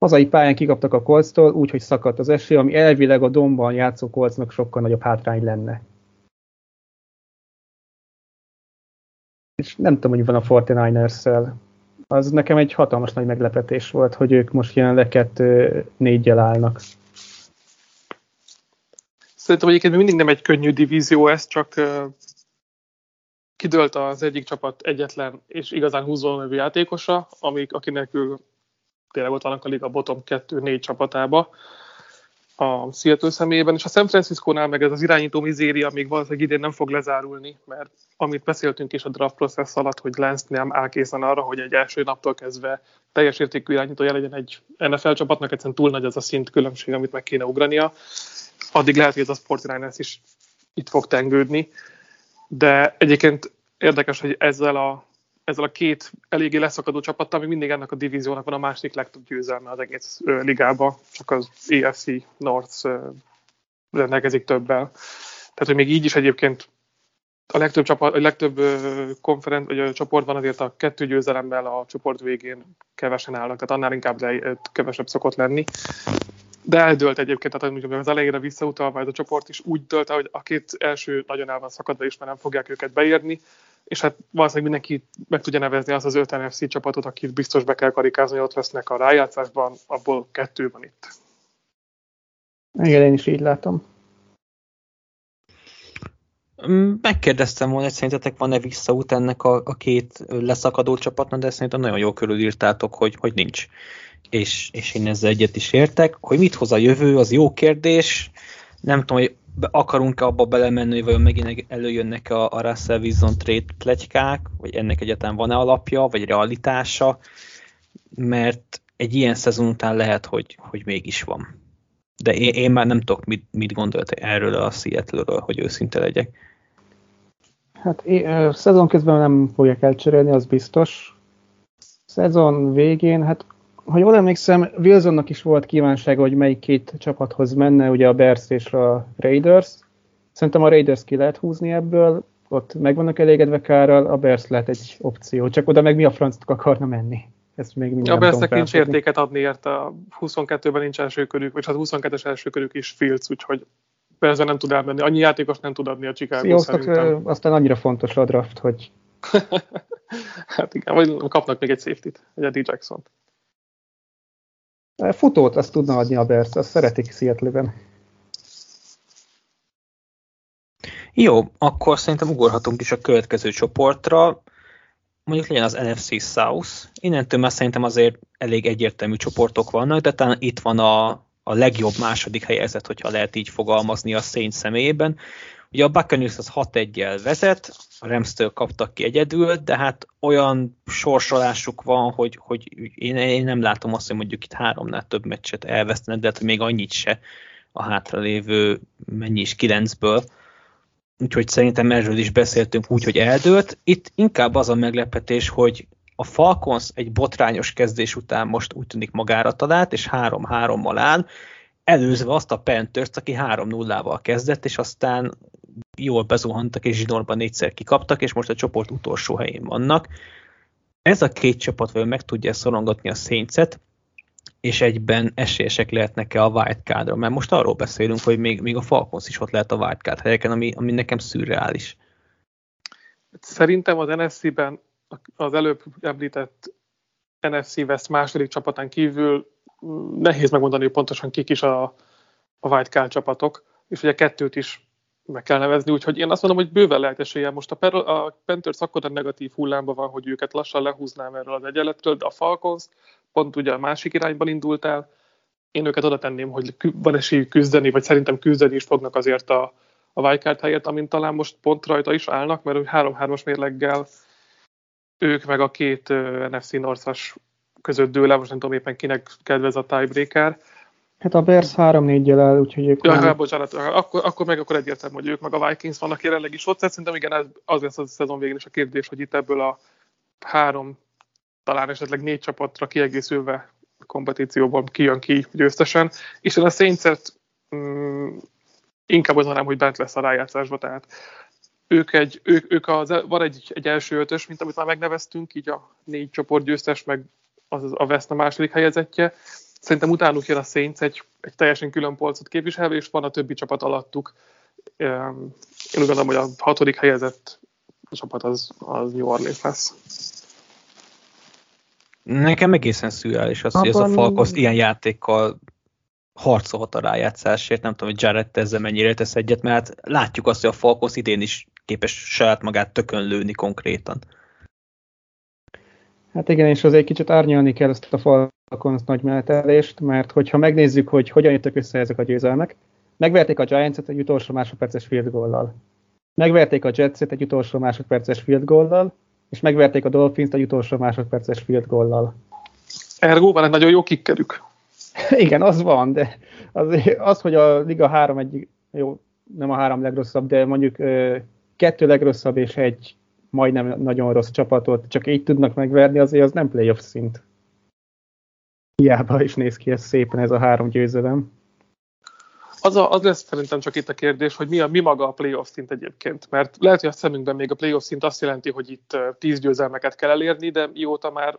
Hazai pályán kikaptak a kolctól, úgyhogy szakadt az eső, ami elvileg a domban játszó kolcnak sokkal nagyobb hátrány lenne. És nem tudom, hogy van a 49ers-szel. Az nekem egy hatalmas nagy meglepetés volt, hogy ők most jelenleg kettő négyel állnak. Szerintem egyébként mindig nem egy könnyű divízió ez, csak kidőlt az egyik csapat egyetlen és igazán húzónövű játékosa, amik, akinek tényleg ott vannak a liga bottom 2-4 csapatába a Seattle személyében, és a San Francisco-nál meg ez az irányító mizéria még valószínűleg idén nem fog lezárulni, mert amit beszéltünk is a draft process alatt, hogy Lance nem áll készen arra, hogy egy első naptól kezdve teljes értékű irányítója legyen egy NFL csapatnak, egyszerűen túl nagy az a szint különbség, amit meg kéne ugrania addig lehet, hogy ez a Sportiners is itt fog tengődni. De egyébként érdekes, hogy ezzel a, ezzel a két eléggé leszakadó csapattal még mindig ennek a divíziónak van a második legtöbb győzelme az egész ligába, csak az EFC North rendelkezik többel. Tehát, hogy még így is egyébként a legtöbb, csapat, a legtöbb konferen, vagy a csoportban azért a kettő győzelemmel a csoport végén kevesen állnak, tehát annál inkább le, kevesebb szokott lenni. De eldőlt egyébként, tehát amikor az elejére visszautalva ez a csoport is úgy dölt, hogy a két első nagyon el van szakadva, és már nem fogják őket beérni, és hát valószínűleg mindenki meg tudja nevezni az az öt NFC csapatot, akit biztos be kell karikázni, hogy ott lesznek a rájátszásban, abból kettő van itt. Igen, én is így látom. Megkérdeztem volna, hogy szerintetek van-e visszaút ennek a, a két leszakadó csapatnak, de szerintem nagyon jól körülírtátok, hogy, hogy nincs és, és én ezzel egyet is értek. Hogy mit hoz a jövő, az jó kérdés. Nem tudom, hogy akarunk-e abba belemenni, hogy vajon megint előjönnek a, a Russell Wilson trade plegykák, vagy ennek egyáltalán van-e alapja, vagy realitása, mert egy ilyen szezon után lehet, hogy, hogy mégis van. De én, én már nem tudok, mit, mit gondolt erről a Seattle-ről, hogy őszinte legyek. Hát szezon közben nem fogják elcserélni, az biztos. Szezon végén, hát ha jól emlékszem, Wilsonnak is volt kívánsága, hogy melyik két csapathoz menne, ugye a Bears és a Raiders. Szerintem a Raiders ki lehet húzni ebből, ott meg vannak elégedve kárral, a Bears lehet egy opció, csak oda meg mi a francok akarna menni. Ezt még a Bersnek nincs értéket adni ért, a 22-ben nincs első körük, vagy hát 22-es első körük is Fields, úgyhogy persze nem tud elmenni. Annyi játékos nem tud adni a Chicago szerintem. aztán annyira fontos a draft, hogy... hát igen, vagy kapnak még egy safety-t, egy Eddie Jackson-t. Futót azt tudna adni a Bears, azt szeretik Seattle-ben. Jó, akkor szerintem ugorhatunk is a következő csoportra. Mondjuk legyen az NFC South. Innentől már szerintem azért elég egyértelmű csoportok vannak, de talán itt van a, a legjobb második helyezett, hogyha lehet így fogalmazni a Saints személyében. Ugye a Buccaneers az 6-1-jel vezet, a rams kaptak ki egyedül, de hát olyan sorsolásuk van, hogy, hogy én, én nem látom azt, hogy mondjuk itt háromnál több meccset elvesztenek, de hát még annyit se a hátralévő mennyi is kilencből. Úgyhogy szerintem erről is beszéltünk úgy, hogy eldőlt. Itt inkább az a meglepetés, hogy a Falcons egy botrányos kezdés után most úgy tűnik magára talált, és 3-3-mal áll, előzve azt a panthers aki 3-0-val kezdett, és aztán jól bezuhantak, és zsinórban négyszer kikaptak, és most a csoport utolsó helyén vannak. Ez a két csapat vajon meg tudja szorongatni a széncet, és egyben esélyesek lehetnek-e a wildcardra, mert most arról beszélünk, hogy még, még a Falcons is ott lehet a wildcard helyeken, ami, ami nekem szürreális. Szerintem az NFC-ben az előbb említett NFC West második csapatán kívül nehéz megmondani, hogy pontosan kik is a, a wildcard csapatok, és ugye kettőt is meg kell nevezni, úgyhogy én azt mondom, hogy bőven lehet esélye. Most a, per, a Panthers akkor a negatív hullámban van, hogy őket lassan lehúznám erről az egyenletről, de a Falcons pont ugye a másik irányban indult el. Én őket oda tenném, hogy van esélyük küzdeni, vagy szerintem küzdeni is fognak azért a, a wildcard helyet, amint talán most pont rajta is állnak, mert 3-3-as mérleggel ők meg a két uh, NFC Northas között dől le, most nem tudom éppen kinek kedvez a tiebreaker. Hát a Bears 3-4-jel el, úgyhogy ők ja, nem... Hát bocsánat, akkor, akkor meg akkor egyértelmű, hogy ők meg a Vikings vannak jelenleg is ott. Tehát szerintem igen, ez, az lesz a szezon végén is a kérdés, hogy itt ebből a három, talán esetleg négy csapatra kiegészülve kompetícióban kijön ki győztesen. És én a Saints-et mm, inkább az mondanám, hogy bent lesz a rájátszásba, tehát ők egy, ők, ők az, van egy, egy első ötös, mint amit már megneveztünk, így a négy csoport győztes, meg az a West a második helyezettje. Szerintem utánuk jön a Saints egy, egy teljesen külön polcot képviselve, és van a többi csapat alattuk. Én úgy gondolom, hogy a hatodik helyezett csapat az, az New Orleans lesz. Nekem egészen szürreális az, hogy ez a Falkos ilyen játékkal harcolhat a rájátszásért. Nem tudom, hogy Jared ezzel mennyire tesz egyet, mert hát látjuk azt, hogy a Falkos idén is képes saját magát tökön lőni konkrétan. Hát igen, és azért kicsit árnyalni kell ezt a Falcons nagy menetelést, mert hogyha megnézzük, hogy hogyan jöttek össze ezek a győzelmek, megverték a Giants-et egy utolsó másodperces field goal Megverték a Jets-et egy utolsó másodperces field goal és megverték a Dolphins-t egy utolsó másodperces field goal Ergo van egy nagyon jó kikkerük. Igen, az van, de az, az, hogy a Liga három egyik, jó, nem a három legrosszabb, de mondjuk kettő legrosszabb és egy majdnem nagyon rossz csapatot csak így tudnak megverni, azért az nem playoff szint. Hiába is néz ki ez szépen ez a három győzelem. Az, a, az lesz szerintem csak itt a kérdés, hogy mi, a, mi maga a playoff szint egyébként. Mert lehet, hogy a szemünkben még a playoff szint azt jelenti, hogy itt tíz győzelmeket kell elérni, de mióta már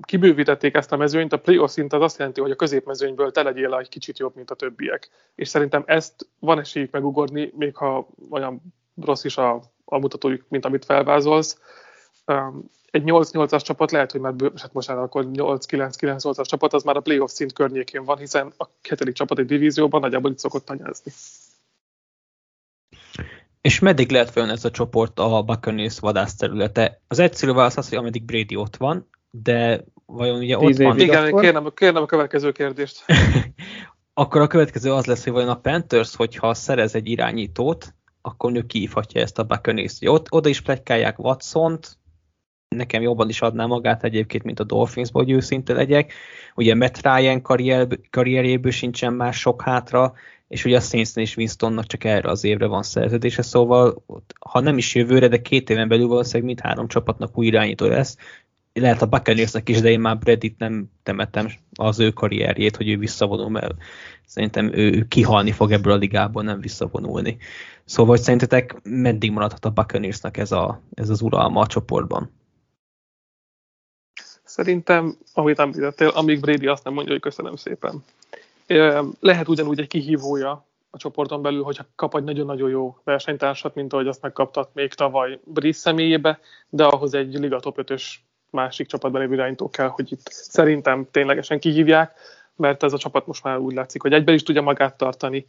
kibővítették ezt a mezőnyt, a playoff szint az azt jelenti, hogy a középmezőnyből te legyél egy kicsit jobb, mint a többiek. És szerintem ezt van esélyük megugorni, még ha olyan rossz is a, a mutatójuk, mint amit felvázolsz. Egy 8-8-as csapat lehet, hogy már hát most már akkor 8-9-9-8-as csapat, az már a playoff szint környékén van, hiszen a hetedik csapat egy divízióban nagyjából itt szokott tanyázni. És meddig lehet vajon ez a csoport a Buccaneers vadászterülete? Az egyszerű válasz az, hogy ameddig Brady ott van, de vajon ugye ott van... Igen, kérnem, kérnem a következő kérdést. akkor a következő az lesz, hogy vajon a Panthers, hogyha szerez egy irányítót, akkor ő kiívhatja ezt a buccaneers Ott, oda is plegykálják watson -t, nekem jobban is adná magát egyébként, mint a dolphins hogy őszinte legyek. Ugye Matt Ryan karrier, karrierjéből sincsen már sok hátra, és ugye a saints is Winstonnak csak erre az évre van szerződése, szóval ha nem is jövőre, de két éven belül valószínűleg mind három csapatnak új irányító lesz, lehet a Buccaneersnek is, de én már Bredit nem temetem az ő karrierjét, hogy ő visszavonul, mert szerintem ő kihalni fog ebből a ligából, nem visszavonulni. Szóval, hogy szerintetek meddig maradhat a Buccaneersnek ez, a, ez az uralma a csoportban? Szerintem, amit említettél, amíg Brady azt nem mondja, hogy köszönöm szépen. Lehet ugyanúgy egy kihívója a csoporton belül, hogyha kap egy nagyon-nagyon jó versenytársat, mint ahogy azt megkaptat még tavaly Brice személyébe, de ahhoz egy Liga top 5-ös másik csapatban lévő irányító kell, hogy itt szerintem ténylegesen kihívják, mert ez a csapat most már úgy látszik, hogy egyben is tudja magát tartani.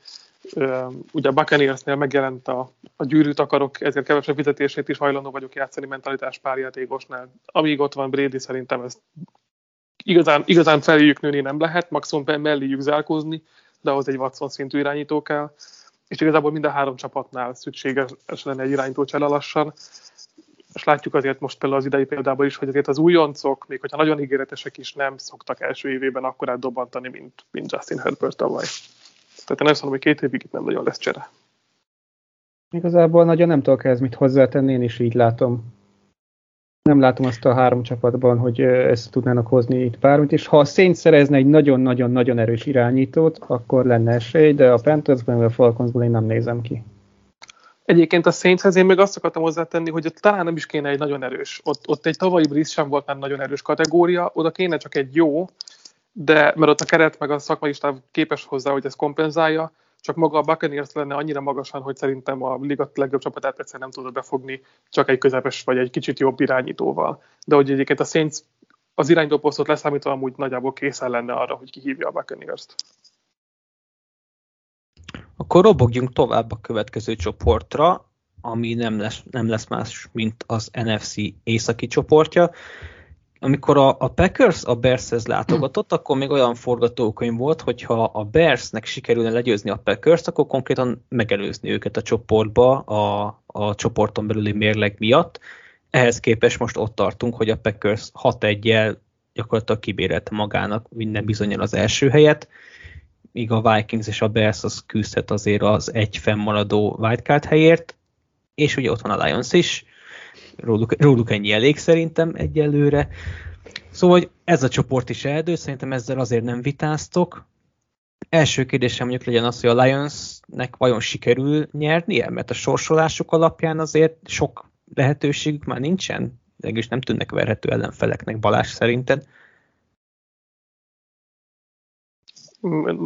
Ugye a Buccaneersnél megjelent a, a gyűrűt akarok, ezért kevesebb fizetését is hajlandó vagyok játszani mentalitás párjátékosnál. Amíg ott van Brady, szerintem ez igazán, igazán feléjük nőni nem lehet, maximum melléjük zárkózni, de ahhoz egy Watson szintű irányító kell. és igazából mind a három csapatnál szükséges lenne egy irányító lassan. És látjuk azért most például az idei példában is, hogy azért az újoncok, még hogyha nagyon ígéretesek is, nem szoktak első évében akkor dobantani, mint, mint Justin Herbert tavaly. Tehát én azt mondom, hogy két évig itt nem nagyon lesz csere. Igazából nagyon nem tudok ehhez mit hozzátenni, én is így látom. Nem látom azt a három csapatban, hogy ezt tudnának hozni itt bármit, és ha a Saints szerezne egy nagyon-nagyon-nagyon erős irányítót, akkor lenne esély, de a Panthersben vagy a Falconsból én nem nézem ki. Egyébként a Saintshez én még azt akartam hozzátenni, hogy ott talán nem is kéne egy nagyon erős. Ott, ott egy tavalyi Brice sem volt már nagyon erős kategória, oda kéne csak egy jó, de mert ott a keret meg a szakmai képes hozzá, hogy ez kompenzálja, csak maga a Buccaneers lenne annyira magasan, hogy szerintem a liga legjobb csapatát egyszer nem tudod befogni, csak egy közepes vagy egy kicsit jobb irányítóval. De hogy egyébként a Saints az irányító posztot leszámítva amúgy nagyjából készen lenne arra, hogy kihívja a Buccaneers-t. Akkor robogjunk tovább a következő csoportra, ami nem lesz, nem lesz más, mint az NFC északi csoportja amikor a, a Packers a Bearshez látogatott, akkor még olyan forgatókönyv volt, hogyha a Bearsnek sikerülne legyőzni a Packers, akkor konkrétan megelőzni őket a csoportba a, a csoporton belüli mérleg miatt. Ehhez képest most ott tartunk, hogy a Packers 6-1-jel gyakorlatilag kibérelte magának minden bizonyal az első helyet, míg a Vikings és a Bears az küzdhet azért az egy fennmaradó wildcard helyért, és ugye ott van a Lions is, róluk, róluk ennyi elég szerintem egyelőre. Szóval hogy ez a csoport is eldő, szerintem ezzel azért nem vitáztok. Első kérdésem mondjuk legyen az, hogy a Lionsnek vajon sikerül nyernie, mert a sorsolásuk alapján azért sok lehetőségük már nincsen, is nem tűnnek verhető ellenfeleknek Balázs szerinted.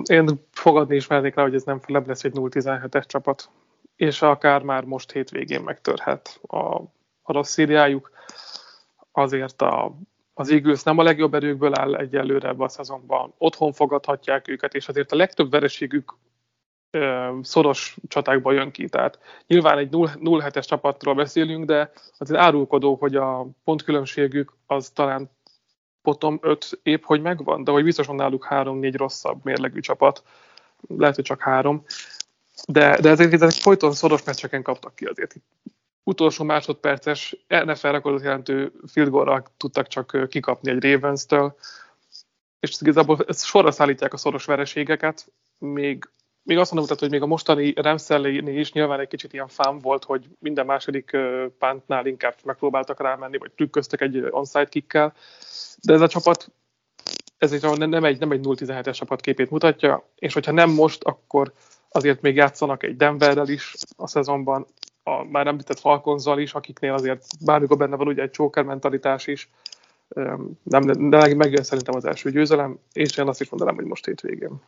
Én fogadni is mernék rá, hogy ez nem felebb lesz egy 0-17-es csapat, és akár már most hétvégén megtörhet a a rossz szíriájuk. Azért a, az Eagles nem a legjobb erőkből áll egyelőre ebben a szezonban. Otthon fogadhatják őket, és azért a legtöbb vereségük szoros csatákba jön ki. Tehát nyilván egy 0-7-es csapatról beszélünk, de azért árulkodó, hogy a pontkülönbségük az talán potom 5 épp, hogy megvan, de hogy biztosan náluk 3-4 rosszabb mérlegű csapat, lehet, hogy csak három, de, de ezek, ezek folyton szoros meccseken kaptak ki azért. Utolsó másodperces NFL rekordot jelentő field goal tudtak csak kikapni egy Ravens-től, és igazából sorra szállítják a szoros vereségeket, még, még azt mondom, hogy még a mostani Remszellénél is nyilván egy kicsit ilyen fám volt, hogy minden második pántnál inkább megpróbáltak rámenni, vagy trükköztek egy onside kickkel, de ez a csapat ez egy, nem egy, nem egy 0-17-es csapat képét mutatja, és hogyha nem most, akkor azért még játszanak egy Denverrel is a szezonban, a már említett Falconzal is, akiknél azért bármikor benne van ugye egy csóker mentalitás is, nem, de megjön szerintem az első győzelem, és én azt is mondanám, hogy most hétvégén.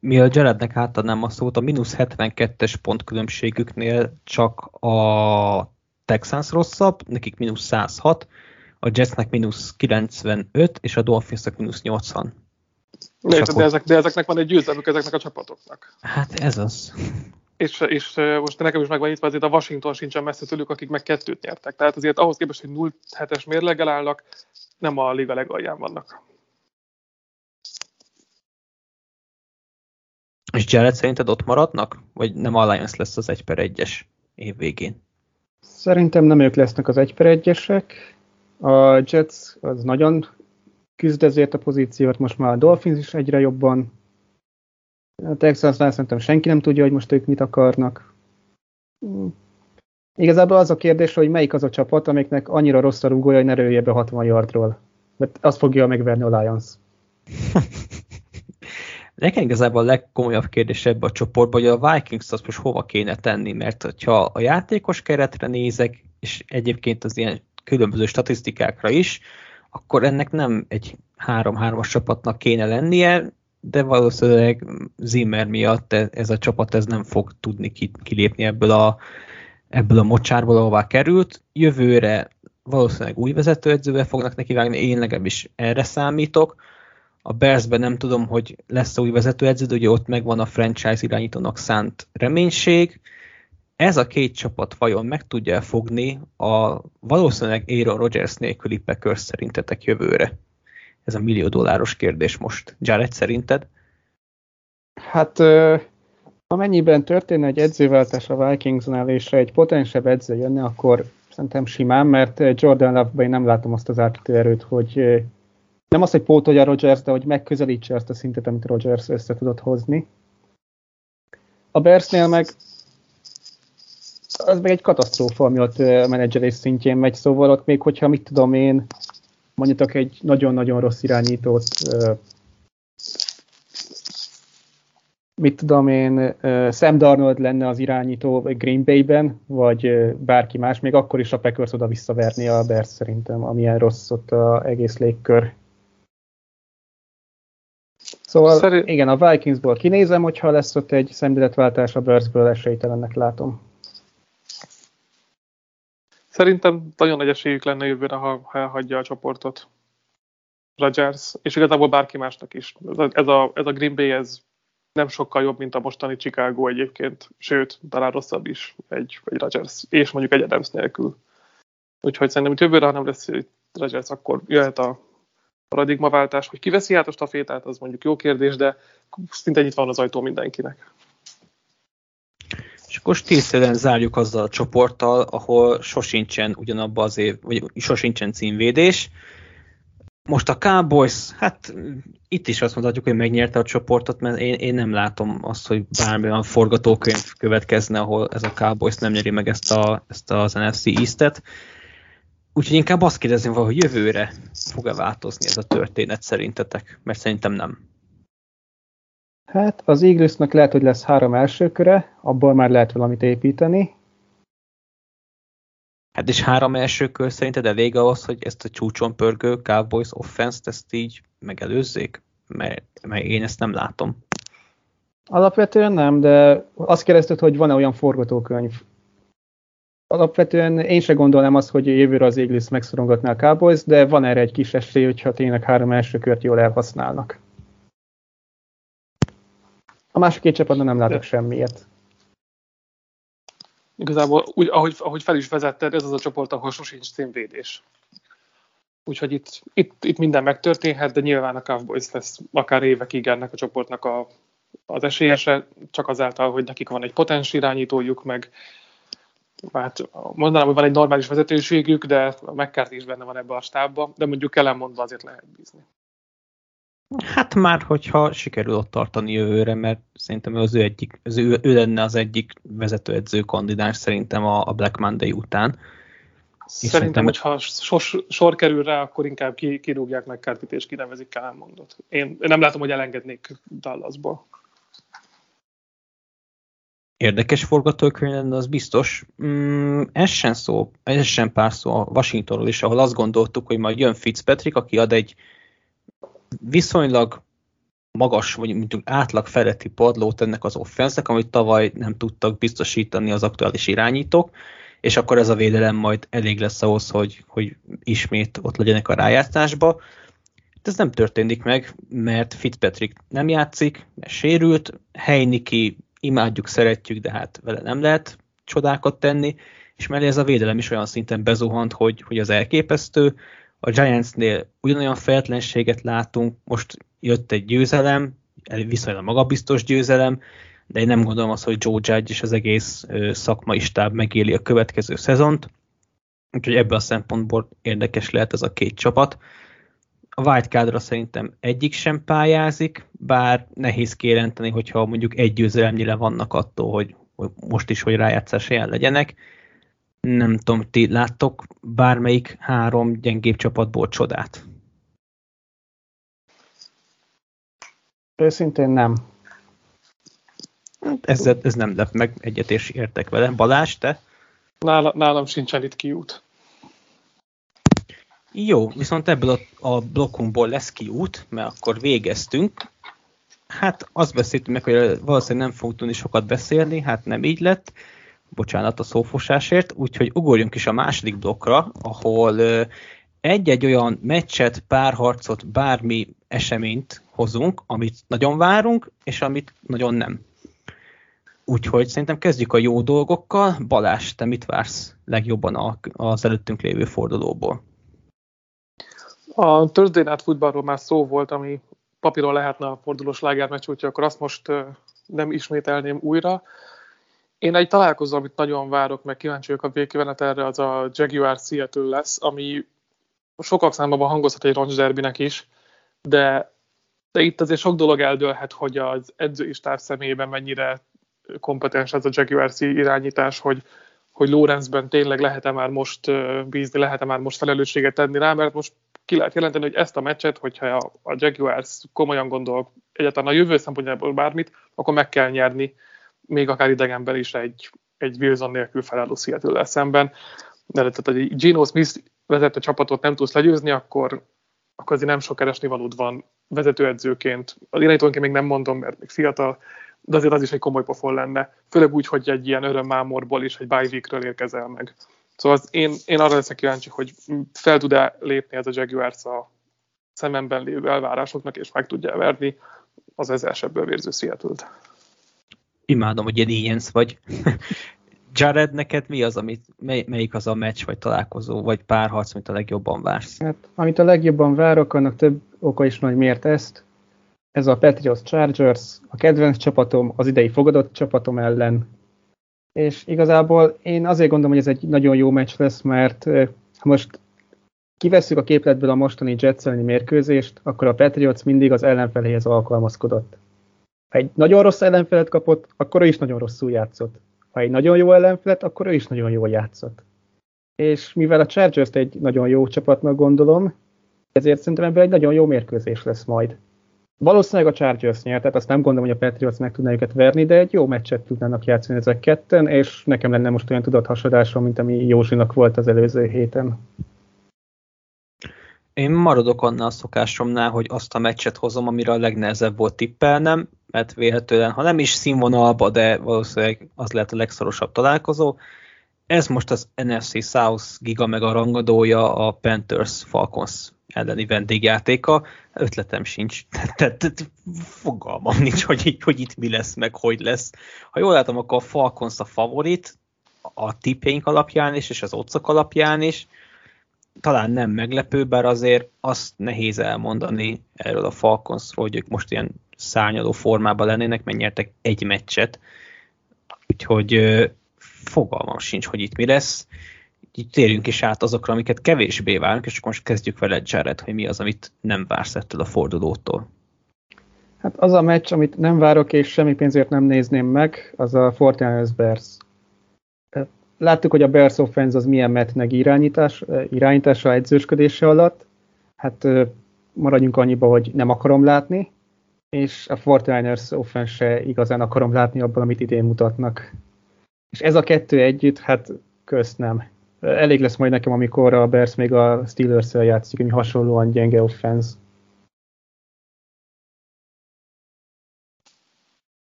Mi a Jarednek átadnám a szót, a mínusz 72-es pont különbségüknél csak a Texans rosszabb, nekik mínusz 106, a Jetsnek mínusz 95, és a Dolphinsnak mínusz 80. De, de, ezek, de ezeknek van egy győzelmük ezeknek a csapatoknak. Hát ez az és, és most nekem is megvan nyitva, azért a Washington sincsen messze tőlük, akik meg kettőt nyertek. Tehát azért ahhoz képest, hogy 0-7-es mérleggel állnak, nem a liga legalján vannak. És Jared szerinted ott maradnak? Vagy nem Alliance lesz az 1 per 1-es év végén? Szerintem nem ők lesznek az 1 per 1-esek. A Jets az nagyon küzd ezért a pozíciót, most már a Dolphins is egyre jobban a Texansnál szerintem senki nem tudja, hogy most ők mit akarnak. Igazából az a kérdés, hogy melyik az a csapat, amiknek annyira rossz a rúgója, hogy ne rője be 60 yardról. Mert azt fogja megverni a Lions. Nekem igazából a legkomolyabb kérdés ebbe a csoportban, hogy a Vikings azt most hova kéne tenni, mert ha a játékos keretre nézek, és egyébként az ilyen különböző statisztikákra is, akkor ennek nem egy 3-3-as csapatnak kéne lennie, de valószínűleg Zimmer miatt e- ez a csapat ez nem fog tudni kilépni ebből a, ebből a mocsárból, ahová került. Jövőre valószínűleg új vezetőedzővel fognak neki vágni, én legalábbis erre számítok. A Bearsben nem tudom, hogy lesz új vezetőedző, de ugye ott megvan a franchise irányítónak szánt reménység. Ez a két csapat vajon meg tudja fogni a valószínűleg Aaron Rodgers nélküli Packers szerintetek jövőre? Ez a millió dolláros kérdés most. Jared, szerinted? Hát Amennyiben történne egy edzőváltás a Vikingsnál, és egy potensebb edző jönne, akkor szerintem simán, mert Jordan Love-ban én nem látom azt az átütő erőt, hogy nem az, hogy pótolja Rogers, de hogy megközelítse azt a szintet, amit Rogers össze tudott hozni. A Bearsnél meg az meg egy katasztrófa, ami ott menedzserés szintjén megy, szóval ott még hogyha, mit tudom én, mondjatok egy nagyon-nagyon rossz irányítót, mit tudom én, Sam Darnold lenne az irányító Green Bay-ben, vagy bárki más, még akkor is a Packers oda visszaverni a Bears szerintem, amilyen rossz ott az egész légkör. Szóval Szerint... igen, a Vikingsból kinézem, hogyha lesz ott egy szemléletváltás a Bearsből, esélytelennek látom. Szerintem nagyon nagy esélyük lenne jövőre, ha, ha elhagyja a csoportot. Rodgers, és igazából bárki másnak is. Ez a, ez a, ez a Green Bay, ez nem sokkal jobb, mint a mostani Chicago egyébként, sőt, talán rosszabb is egy, egy Rodgers, és mondjuk egy Adams nélkül. Úgyhogy szerintem, hogy jövőre, ha nem lesz Rodgers, akkor jöhet a paradigmaváltás, hogy kiveszi át a stafétát, az mondjuk jó kérdés, de szinte itt van az ajtó mindenkinek. És akkor stílszerűen zárjuk azzal a csoporttal, ahol sosincsen ugyanabban az év, vagy sosincsen címvédés. Most a Cowboys, hát itt is azt mondhatjuk, hogy megnyerte a csoportot, mert én, én nem látom azt, hogy bármilyen forgatókönyv következne, ahol ez a Cowboys nem nyeri meg ezt, a, ezt az NFC East-et. Úgyhogy inkább azt kérdezném, hogy jövőre fog-e változni ez a történet szerintetek? Mert szerintem nem. Hát az Eaglesnek lehet, hogy lesz három első köre, abból már lehet valamit építeni. Hát és három első kör szerinted elég ahhoz, hogy ezt a csúcson pörgő Cowboys offense-t ezt így megelőzzék? Mert, mert én ezt nem látom. Alapvetően nem, de azt kérdezted, hogy van-e olyan forgatókönyv. Alapvetően én se gondolnám azt, hogy jövőre az Eagles megszorongatná a Cowboys, de van erre egy kis esély, hogyha tényleg három első kört jól elhasználnak. A másik két csapatban nem látok semmiért. Igazából, úgy, ahogy, ahogy fel is vezetted, ez az a csoport, ahol sosincs címvédés. Úgyhogy itt, itt, itt minden megtörténhet, de nyilván a Cowboys lesz akár évekig ennek a csoportnak a, az esélyese, csak azáltal, hogy nekik van egy potens irányítójuk, meg hát mondanám, hogy van egy normális vezetőségük, de a McCarthy is benne van ebbe a stábba, de mondjuk ellenmondva azért lehet bízni. Hát már, hogyha sikerül ott tartani jövőre, mert szerintem az ő, egyik, az ő, ő lenne az egyik vezetőedző kandidás szerintem a, a Black Monday után. Szerintem, hogyha sor, sor kerül rá, akkor inkább ki, kirúgják meg Kártit és kinevezik Kálmondot. Én, én nem látom, hogy elengednék Dallasból. Érdekes forgatókönyv lenne, az biztos. Mm, ez sem szó, ez sem pár szó a Washingtonról is, ahol azt gondoltuk, hogy majd jön Fitzpatrick, aki ad egy viszonylag magas, vagy mondjuk átlag feletti padlót ennek az offensznek, amit tavaly nem tudtak biztosítani az aktuális irányítók, és akkor ez a védelem majd elég lesz ahhoz, hogy, hogy ismét ott legyenek a rájátszásba. Ez nem történik meg, mert Fitzpatrick nem játszik, mert sérült, Heiniki imádjuk, szeretjük, de hát vele nem lehet csodákat tenni, és mellé ez a védelem is olyan szinten bezuhant, hogy, hogy az elképesztő, a Giantsnél ugyanolyan feltlenséget látunk, most jött egy győzelem, viszonylag magabiztos győzelem, de én nem gondolom azt, hogy Joe Judge és az egész szakmai stáb megéli a következő szezont, úgyhogy ebből a szempontból érdekes lehet ez a két csapat. A wildcardra szerintem egyik sem pályázik, bár nehéz kijelenteni, hogyha mondjuk egy győzelemnyire vannak attól, hogy, hogy most is, hogy rájátszás helyen legyenek nem tudom, ti láttok bármelyik három gyengébb csapatból csodát? Őszintén nem. Hát ez, ez nem lep meg, egyet és értek vele. Balázs, te? Nálam, nálam sincsen itt kiút. Jó, viszont ebből a, a blokkunkból lesz kiút, mert akkor végeztünk. Hát azt beszéltünk meg, hogy valószínűleg nem fogunk tudni sokat beszélni, hát nem így lett bocsánat a szófosásért, úgyhogy ugorjunk is a második blokkra, ahol egy-egy olyan meccset, párharcot, bármi eseményt hozunk, amit nagyon várunk, és amit nagyon nem. Úgyhogy szerintem kezdjük a jó dolgokkal. Balázs, te mit vársz legjobban az előttünk lévő fordulóból? A Thursday Night Footballról már szó volt, ami papíron lehetne a fordulós lágármeccs, úgyhogy akkor azt most nem ismételném újra. Én egy találkozó, amit nagyon várok, meg kíváncsi vagyok a végkivenet erre, az a Jaguar Seattle lesz, ami sokak számában hangozhat egy roncs derbinek is, de, de itt azért sok dolog eldőlhet, hogy az edzői stáb személyében mennyire kompetens ez a Jaguars irányítás, hogy, hogy Lorenzben tényleg lehet-e már most bízni, lehet-e már most felelősséget tenni rá, mert most ki lehet jelenteni, hogy ezt a meccset, hogyha a, Jaguars komolyan gondol egyáltalán a jövő szempontjából bármit, akkor meg kell nyerni, még akár idegenben is egy, egy Wilson nélkül felálló seattle szemben. De tehát, hogy Gino Smith vezető csapatot nem tudsz legyőzni, akkor, akkor azért nem sok keresni valód van vezetőedzőként. Az irányítónként még nem mondom, mert még fiatal, de azért az is egy komoly pofon lenne. Főleg úgy, hogy egy ilyen örömmámorból is, egy bye érkezel meg. Szóval az én, én arra leszek kíváncsi, hogy fel tud-e lépni ez a Jaguars a szememben lévő elvárásoknak, és meg tudja verni az ezesebből vérző seattle -t. Imádom, hogy ilyen ilyen vagy. Jared, neked mi az, amit, mely, melyik az a meccs, vagy találkozó, vagy párharc, amit a legjobban vársz? Hát, amit a legjobban várok, annak több oka is hogy miért ezt. Ez a Patriots Chargers, a kedvenc csapatom, az idei fogadott csapatom ellen. És igazából én azért gondolom, hogy ez egy nagyon jó meccs lesz, mert ha most kivesszük a képletből a mostani Jets elleni mérkőzést, akkor a Patriots mindig az ellenfeléhez alkalmazkodott. Ha egy nagyon rossz ellenfelet kapott, akkor ő is nagyon rosszul játszott ha egy nagyon jó ellenfelet, akkor ő is nagyon jól játszott. És mivel a Chargers-t egy nagyon jó csapatnak gondolom, ezért szerintem ebből egy nagyon jó mérkőzés lesz majd. Valószínűleg a Chargers nyer, tehát azt nem gondolom, hogy a Patriots meg tudná őket verni, de egy jó meccset tudnának játszani ezek ketten, és nekem lenne most olyan tudathasadásom, mint ami Józsinak volt az előző héten. Én maradok annál a szokásomnál, hogy azt a meccset hozom, amire a legnehezebb volt tippelnem, mert véletlenül, ha nem is színvonalba, de valószínűleg az lehet a legszorosabb találkozó. Ez most az NFC South giga meg a rangadója a Panthers Falcons elleni vendégjátéka. Ötletem sincs, tehát fogalmam nincs, hogy, hogy itt mi lesz, meg hogy lesz. Ha jól látom, akkor a Falcons a favorit, a tippéink alapján is, és az otcok alapján is. Talán nem meglepő, bár azért azt nehéz elmondani erről a Falconsról, hogy ők most ilyen szárnyaló formában lennének, mert nyertek egy meccset, úgyhogy fogalmam sincs, hogy itt mi lesz. Így térjünk is át azokra, amiket kevésbé várunk, és akkor most kezdjük vele, Jared, hogy mi az, amit nem vársz ettől a fordulótól. Hát az a meccs, amit nem várok, és semmi pénzért nem nézném meg, az a Fortnite Bears. Láttuk, hogy a Bears offense az milyen metneg irányítás, irányítása edzősködése alatt. Hát maradjunk annyiba, hogy nem akarom látni, és a Fortiners offense se igazán akarom látni abban, amit idén mutatnak. És ez a kettő együtt, hát közt nem. Elég lesz majd nekem, amikor a Bears még a Steelers-el játszik, ami hasonlóan gyenge offense.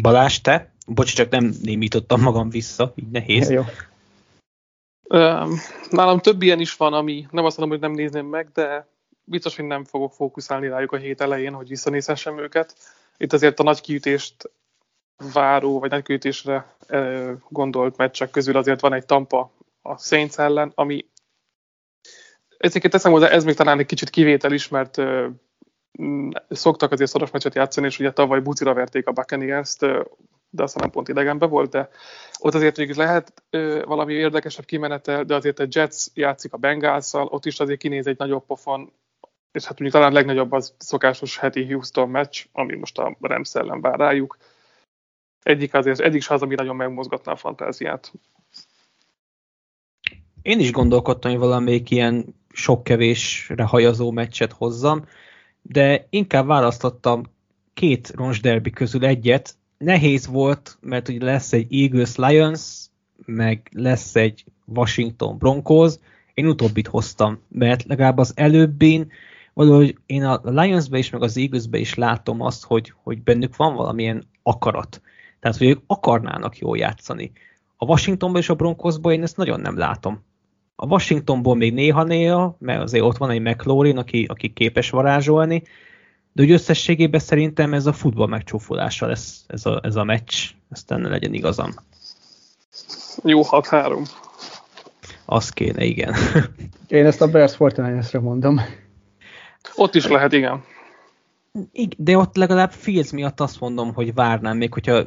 Balázs, te? Bocs, csak nem némítottam magam vissza, így nehéz. Jó. Nálam több ilyen is van, ami nem azt mondom, hogy nem nézném meg, de biztos, hogy nem fogok fókuszálni rájuk a hét elején, hogy visszanézhessem őket. Itt azért a nagy kiütést váró, vagy nagy kiütésre gondolt meccsek közül azért van egy Tampa a Saints ellen, ami ezeket teszem hozzá, ez még talán egy kicsit kivétel is, mert szoktak azért szoros meccset játszani, és ugye tavaly bucira verték a Buccaneers-t, de aztán nem pont idegenbe volt, de ott azért még lehet ö, valami érdekesebb kimenetel, de azért a Jets játszik a bengals ott is azért kinéz egy nagyobb pofon, és hát mondjuk talán a legnagyobb az szokásos heti Houston meccs, ami most a Rams ellen vár rájuk. Egyik azért, egyik se az, ami nagyon megmozgatná a fantáziát. Én is gondolkodtam, hogy valamelyik ilyen sok-kevésre hajazó meccset hozzam, de inkább választottam két roncsderbi közül egyet. Nehéz volt, mert ugye lesz egy Eagles Lions, meg lesz egy Washington Broncos. Én utóbbit hoztam, mert legalább az előbbin valahogy én a Lions-be is, meg az Eagles-be is látom azt, hogy, hogy bennük van valamilyen akarat. Tehát, hogy ők akarnának jól játszani. A Washingtonban és a Broncosban én ezt nagyon nem látom. A Washingtonból még néha-néha, mert azért ott van egy McLaurin, aki, aki képes varázsolni, de úgy összességében szerintem ez a futball megcsúfolása lesz ez a, ez a meccs, aztán ne legyen igazam. Jó 6-3. Az kéne, igen. Én ezt a Bears 49 re mondom. Ott is lehet, igen. De ott legalább Fields miatt azt mondom, hogy várnám még, hogyha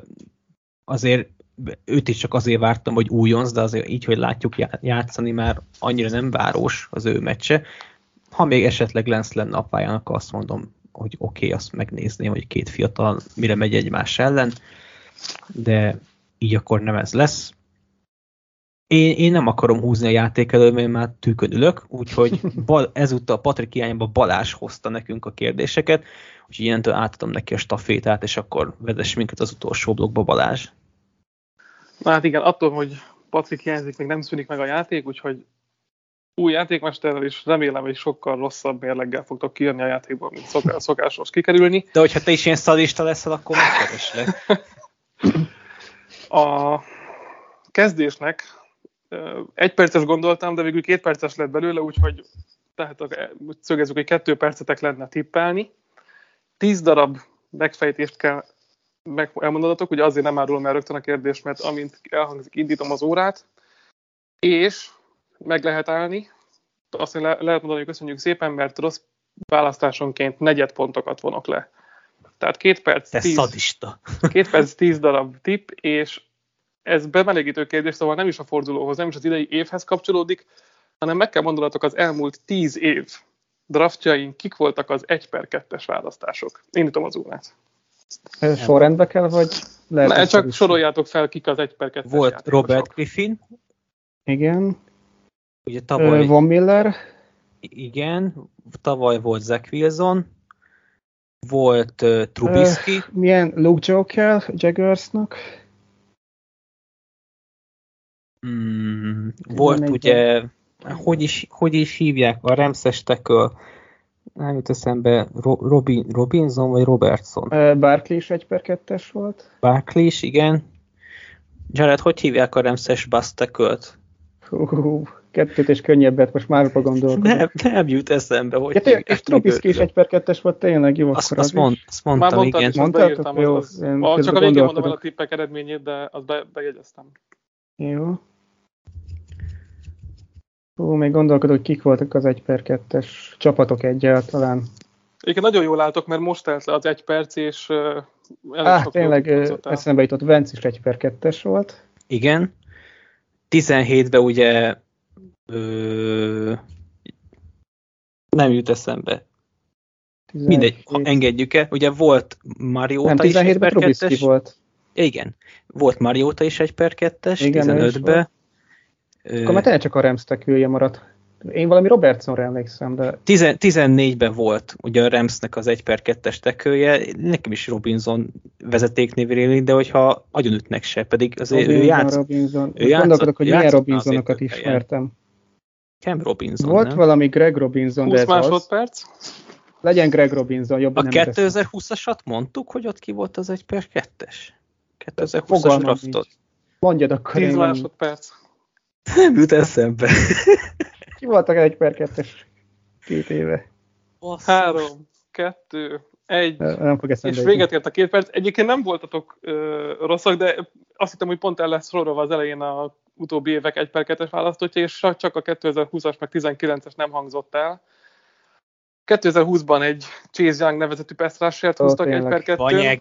azért őt is csak azért vártam, hogy újonc, de azért így, hogy látjuk játszani, már annyira nem város az ő meccse. Ha még esetleg Lenz lenne a pályán, akkor azt mondom, hogy oké, okay, azt megnézném, hogy két fiatal mire megy egymás ellen, de így akkor nem ez lesz. Én, én nem akarom húzni a játék elő, mert már tűkön ülök, úgyhogy bal, ezúttal Patrik hiányba Balázs hozta nekünk a kérdéseket, úgyhogy ilyentől átadom neki a stafétát, és akkor vezess minket az utolsó blokkba Balázs. Na hát igen, attól, hogy Patrik hiányzik, még nem szűnik meg a játék, úgyhogy új játékmesterrel is remélem, hogy sokkal rosszabb mérleggel fogtok kijönni a játékból, mint szokásos kikerülni. De hogyha te is ilyen szadista leszel, akkor megkereslek. A kezdésnek egy perces gondoltam, de végül két perces lett belőle, úgyhogy tehát szögezzük, hogy kettő percetek lenne tippelni. Tíz darab megfejtést kell meg elmondadatok, ugye azért nem árulom el rögtön a kérdést, mert amint elhangzik, indítom az órát, és meg lehet állni. Azt le, lehet mondani, hogy köszönjük szépen, mert rossz választásonként negyed pontokat vonok le. Tehát két perc, Te tíz, szadista. két perc, tíz darab tipp, és ez bemelegítő kérdés, szóval nem is a fordulóhoz, nem is az idei évhez kapcsolódik, hanem meg kell mondanatok az elmúlt tíz év draftjain, kik voltak az 1 per 2-es választások. Indítom az órát. Sorrendbe kell, vagy lehet? Ne, csak soroljátok fel, kik az 1 per 2-es Volt játékosok. Robert Griffin. Igen. Ugye tavaly... Von Miller. Igen. Tavaly volt Zach Wilson. Volt uh, Trubisky. Uh, milyen Luke Joker Jaggersnak? Mm, volt ugye, hogy is, hogy is hívják a Remszes teköl, nem jut eszembe, Robin, Robinson vagy Robertson? Barkley is egy per kettes volt. Barkley is, igen. Jared, hogy hívják a Remszes basztekölt? Kettőt és könnyebbet, most már gondolkodom. Nem, nem jut eszembe, hogy ja, És Trubisky is egy per kettes volt, tényleg jó. Azt, azt, mond, azt mondtam, már igen. Mondtátok? Jó, az, az, csak a végén mondom el a tippek eredményét, de azt be, bejegyeztem. Jó. Hú, még gondolkodok, hogy kik voltak az 1 per 2-es csapatok egyáltalán. Igen, nagyon jól látok, mert most telt le az egy perc, és uh, ah, tényleg eszembe jutott, Vence is 1 per 2-es volt. Igen. 17-ben ugye ö, nem jut eszembe. 17. Mindegy, engedjük el. Ugye volt Mariota nem, 17-ben Trubisky volt. Igen. Volt Mariota is egy per 2-es, 15-ben. Akkor már tényleg csak a Rams tekülje maradt. Én valami Robertsonra emlékszem, de... 14-ben volt ugye a Ramsnek az 1 per 2-es tekője, nekem is Robinson vezetéknévére de hogyha agyonütnek se, pedig azért Robinson, ő játszott. Robinson. Ő játszott, Gondolkodok, hogy milyen Robinsonokat ismertem. Cam Robinson, Volt nem? valami Greg Robinson, 20 de ez másodperc. Az. Legyen Greg Robinson, jobb A 2020-asat mondtuk, hogy ott ki volt az 1 per 2-es? 2020-as draftot. Mondjad akkor. 10 másodperc. Nem jut eszembe. Ki voltak egy per kettes két éve? Basszus. Három, kettő, egy, nem fog és véget ért a két perc. Egyébként nem voltatok ö, rosszak, de azt hittem, hogy pont el lesz sorolva az elején a utóbbi évek egy per kettes választottja, és csak a 2020-as meg 19-es nem hangzott el. 2020-ban egy Chase Young nevezetű pass rushert húztak egy per kettő.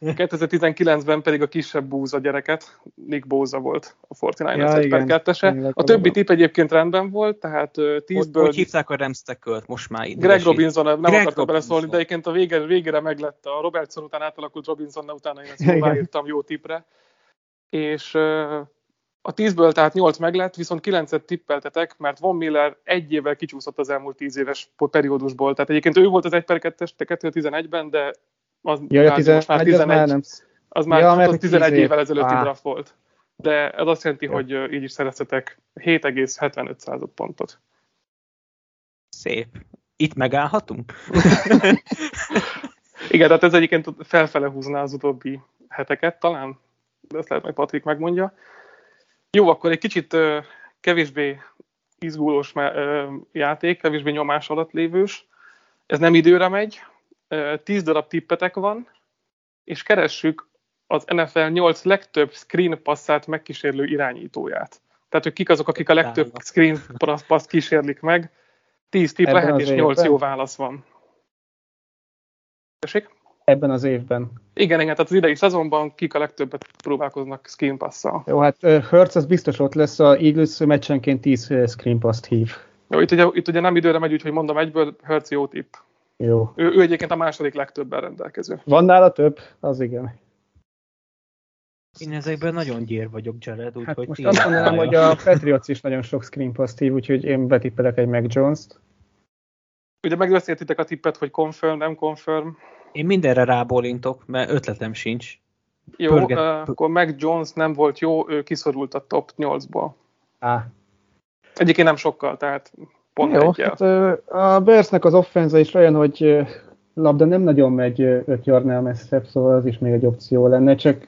2019-ben pedig a kisebb búza gyereket, Nick Bóza volt a 49 ja, egy per kettese. A többi tip egyébként rendben volt, tehát 10-ből... Hogy hívták a Remstekölt most már itt? Greg Robinson, nem Greg akartam beleszólni, de egyébként a végére, végére meglett a Robertson után átalakult Robinson, utána én ezt ráírtam jó tipre. És a 10-ből tehát 8 meglett, viszont 9-et tippeltetek, mert Von Miller egy évvel kicsúszott az elmúlt 10 éves periódusból. Tehát egyébként ő volt az 1 per 2-es 2011-ben, de az ja, ja, 11, már 11, már nem. Az már ja, az 11 év. évvel ezelőtti draft volt. De ez azt jelenti, ja. hogy így is szereztetek 7,75 pontot. Szép. Itt megállhatunk? Igen, tehát ez egyébként felfele húzná az utóbbi heteket talán, de ezt lehet, hogy Patrik megmondja. Jó, akkor egy kicsit kevésbé izgulós játék, kevésbé nyomás alatt lévős. Ez nem időre megy, 10 darab tippetek van, és keressük az NFL 8 legtöbb screen passzát megkísérlő irányítóját. Tehát, hogy kik azok, akik a legtöbb screen passz kísérlik meg. 10 tipp lehet, és 8 jó válasz van. Tessék? Ebben az évben. Igen, igen, tehát az idei szezonban kik a legtöbbet próbálkoznak screen pass-szal. Jó, hát Hertz az biztos ott lesz, a Eagles meccsenként 10 screen pass hív. Jó, itt ugye, itt ugye nem időre megy, úgyhogy mondom egyből, Hertz jó tipp. Jó. Ő, ő egyébként a második legtöbben rendelkező. Van nála több? Az igen. Én ezekben nagyon gyér vagyok, Jared, úgyhogy... Hát most azt mondanám, hogy a Patriots is nagyon sok screen pass hív, úgyhogy én betippelek egy Mac Jones-t. Ugye megbeszéltitek a tippet, hogy confirm, nem confirm. Én mindenre rábólintok, mert ötletem sincs. Jó, Pörget. uh, akkor Mac Jones nem volt jó, ő kiszorult a top 8-ból. Á. Egyébként nem sokkal, tehát pont Jó, egyel. hát, a Bearsnek az offenza is olyan, hogy labda nem nagyon megy 5 yardnál messzebb, szóval az is még egy opció lenne, csak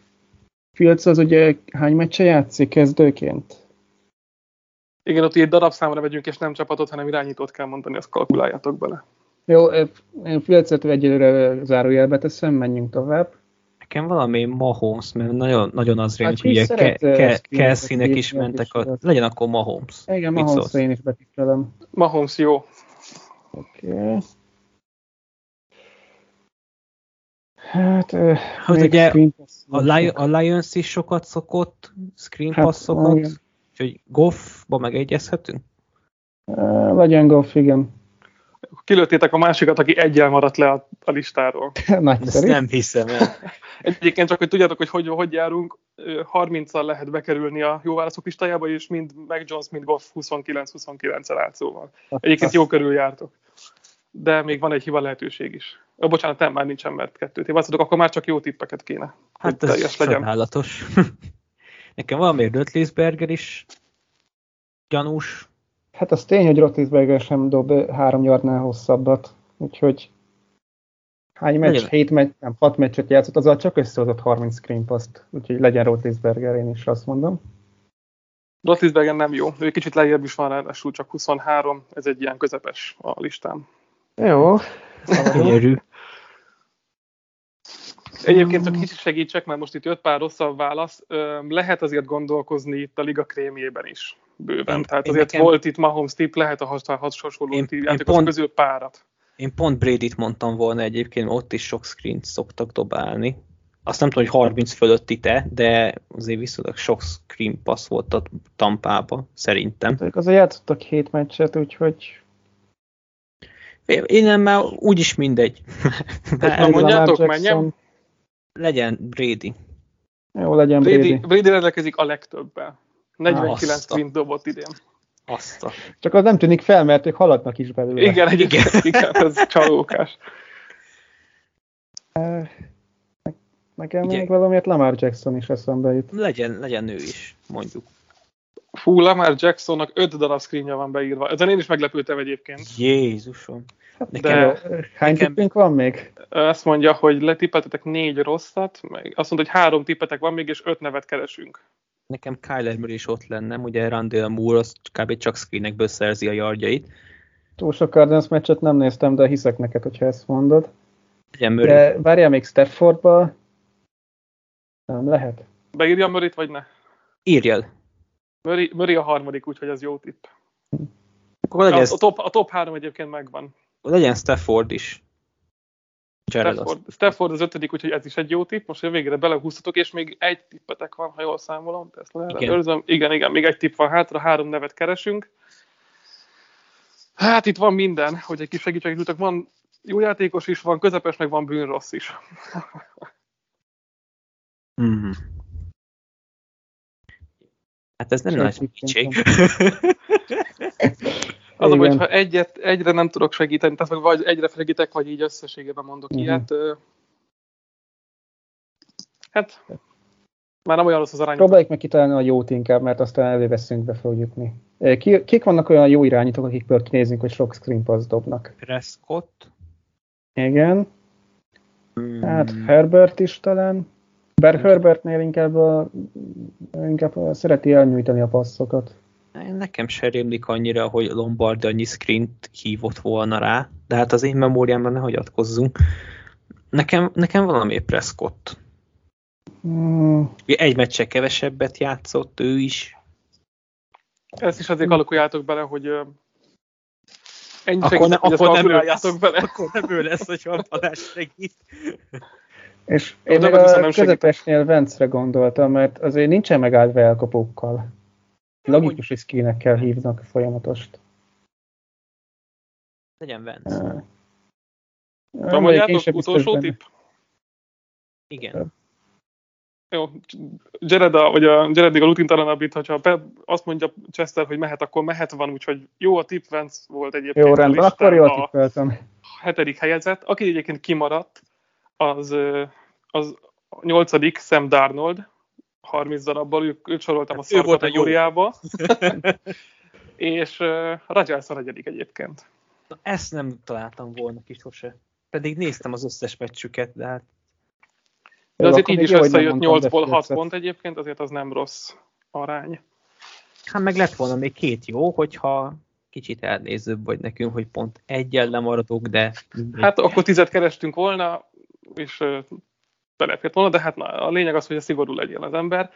Fields az ugye hány meccse játszik kezdőként? Igen, ott egy darabszámra megyünk, és nem csapatot, hanem irányítót kell mondani, azt kalkuláljátok bele. Jó, én Fields-et egyelőre zárójelbe teszem, menjünk tovább. Nekem valami Mahomes, mert nagyon, nagyon az rémlik, hát, ugye ke, ke, Kelsey-nek is mentek, a, legyen akkor Mahomes. Igen, Mahomes én is betippelem. Mahomes jó. Oké. Okay. Hát, hogy ugye a, Lion, a Lions is sokat szokott, screen hát, passzokat, igen. úgyhogy Goffba megegyezhetünk? Legyen Goff, igen. Kilőttétek a másikat, aki egyel maradt le a, a listáról. Nem hiszem el. Egyébként csak, hogy tudjátok, hogy hogy, hogy járunk, 30-al lehet bekerülni a jó válaszok listájába, és mind Mac Jones, mind Goff 29-29-el állt szóval. Egyébként jó körül jártok. De még van egy hiba lehetőség is. Ó, bocsánat, nem, már nincsen, mert kettőt hibáztatok, akkor már csak jó tippeket kéne. Hát ez teljes legyen. sajnálatos. Nekem valamiért Rötlisberger is gyanús. Hát az tény, hogy Rotlisberger sem dob három yardnál hosszabbat, úgyhogy hány meccs, legyen. hét meccs, nem, hat meccset játszott, azzal csak összehozott 30 screen paszt, úgyhogy legyen Rotlisberger, én is azt mondom. Rotlisberger nem jó, ő kicsit lejjebb is van ráadásul, csak 23, ez egy ilyen közepes a listán. Jó. Gyönyörű. Egyébként csak kicsit segítsek, mert most itt jött pár rosszabb válasz. Lehet azért gondolkozni itt a liga krémjében is bőven. Én, Tehát azért nekem... volt itt Mahomes tipp, lehet a hasonló én, én pont, közül párat. Én pont Brady-t mondtam volna egyébként, ott is sok screen szoktak dobálni. Azt nem tudom, hogy 30 fölötti te, de azért viszonylag sok screen pass volt a tampába, szerintem. Azért játszottak hét meccset, úgyhogy én nem, már úgyis mindegy. Hát, mondjátok, menjem? Legyen Brady. Jó, legyen Brady. Brady, Brady rendelkezik a legtöbbel. 49 sprint dobott idén. Azt a... Csak az nem tűnik fel, mert ők haladnak is belőle. Igen, egyébként igen, ez csalókás. Nekem Igen. még valamiért Lamar Jackson is eszembe jut. Legyen, legyen nő is, mondjuk. Fú, Lamar Jacksonnak öt darab screenje van beírva. Ezen én is meglepültem egyébként. Jézusom. Nekem, De hány nekem, tippünk van még? Azt mondja, hogy letippeltetek négy rosszat, meg azt mondja, hogy három tippetek van még, és öt nevet keresünk. Nekem Kyler Murray is ott lenne, ugye Randall Moore az kb. csak screenekből szerzi a yardjait. Túl sok Cardinals meccset nem néztem, de hiszek neked, hogyha ezt mondod. Ugye Murray. De várjál még Staffordba. Nem lehet. Beírja Murray-t, vagy ne? Írjál. Murray, Murray a harmadik, úgyhogy az jó tipp. Akkor a, a, top, a top három egyébként megvan. Legyen Stafford is. Stafford, Stafford az ötödik, úgyhogy ez is egy jó tipp. Most a végére belehúztatok, és még egy tippetek van, ha jól számolom. Ezt igen. igen, igen, még egy tipp van hátra, három nevet keresünk. Hát itt van minden, hogy egy kis segítséget jutok. Van jó játékos is, van közepes, meg van bűnrossz is. mm. Hát ez nem nagy segítség. Az a hogy ha egyet, egyre nem tudok segíteni, tehát vagy egyre segítek, vagy így összességében mondok uh-huh. ilyet. Hát, már nem olyan rossz az arány. Próbáljuk meg kitalálni a jót inkább, mert aztán előveszünk be fog jutni. Ki, kik vannak olyan jó irányítók, akikből kinézünk, hogy sok screen pass dobnak? Prescott. Igen. Hmm. Hát Herbert is talán. Bár Herbertnél inkább, a, inkább a, szereti elnyújtani a passzokat. Nekem se rémlik annyira, hogy Lombard annyi screent hívott volna rá, de hát az én memóriámban ne hagyatkozzunk. Nekem, nekem valami Prescott. Hmm. Egy meccse kevesebbet játszott, ő is. Ezt is azért alakuljátok bele, hogy Ennyi Akkor, ne, akkor, nem ő lesz, bele. akkor nem ő lesz, hogyha Balázs segít. És én de meg a segítek. közepesnél Vence-re gondoltam, mert azért nincsen megáldva elkapókkal. Logikus, hogy skillnek kell hívnak folyamatost. Legyen Vence. Tudom, mondjátok, utolsó tipp? Igen. Jó, Jared, a, vagy a Jared a rutintalanabbit, hogyha be, azt mondja Chester, hogy mehet, akkor mehet van, úgyhogy jó a tip Vance volt egyébként. Jó, a rendben, listán akkor jól a tippeltem. hetedik helyezett. Aki egyébként kimaradt, az, az a nyolcadik Sam Darnold, 30 darabbal, őt, őt soroltam a Hát ő szar a jó. kategóriába. És uh, Rajals a negyedik egyébként. Na, ezt nem találtam volna ki sose. Pedig néztem az összes meccsüket, de hát De azért így is összejött mondtam 8-ból 6 Deflecet. pont egyébként, azért az nem rossz arány. Hát meg lett volna még két jó, hogyha kicsit elnézőbb vagy nekünk, hogy pont egyel lemaradok, de. Hát akkor tizet kerestünk volna, és belefért volna, de hát na, a lényeg az, hogy a szigorú legyen az ember.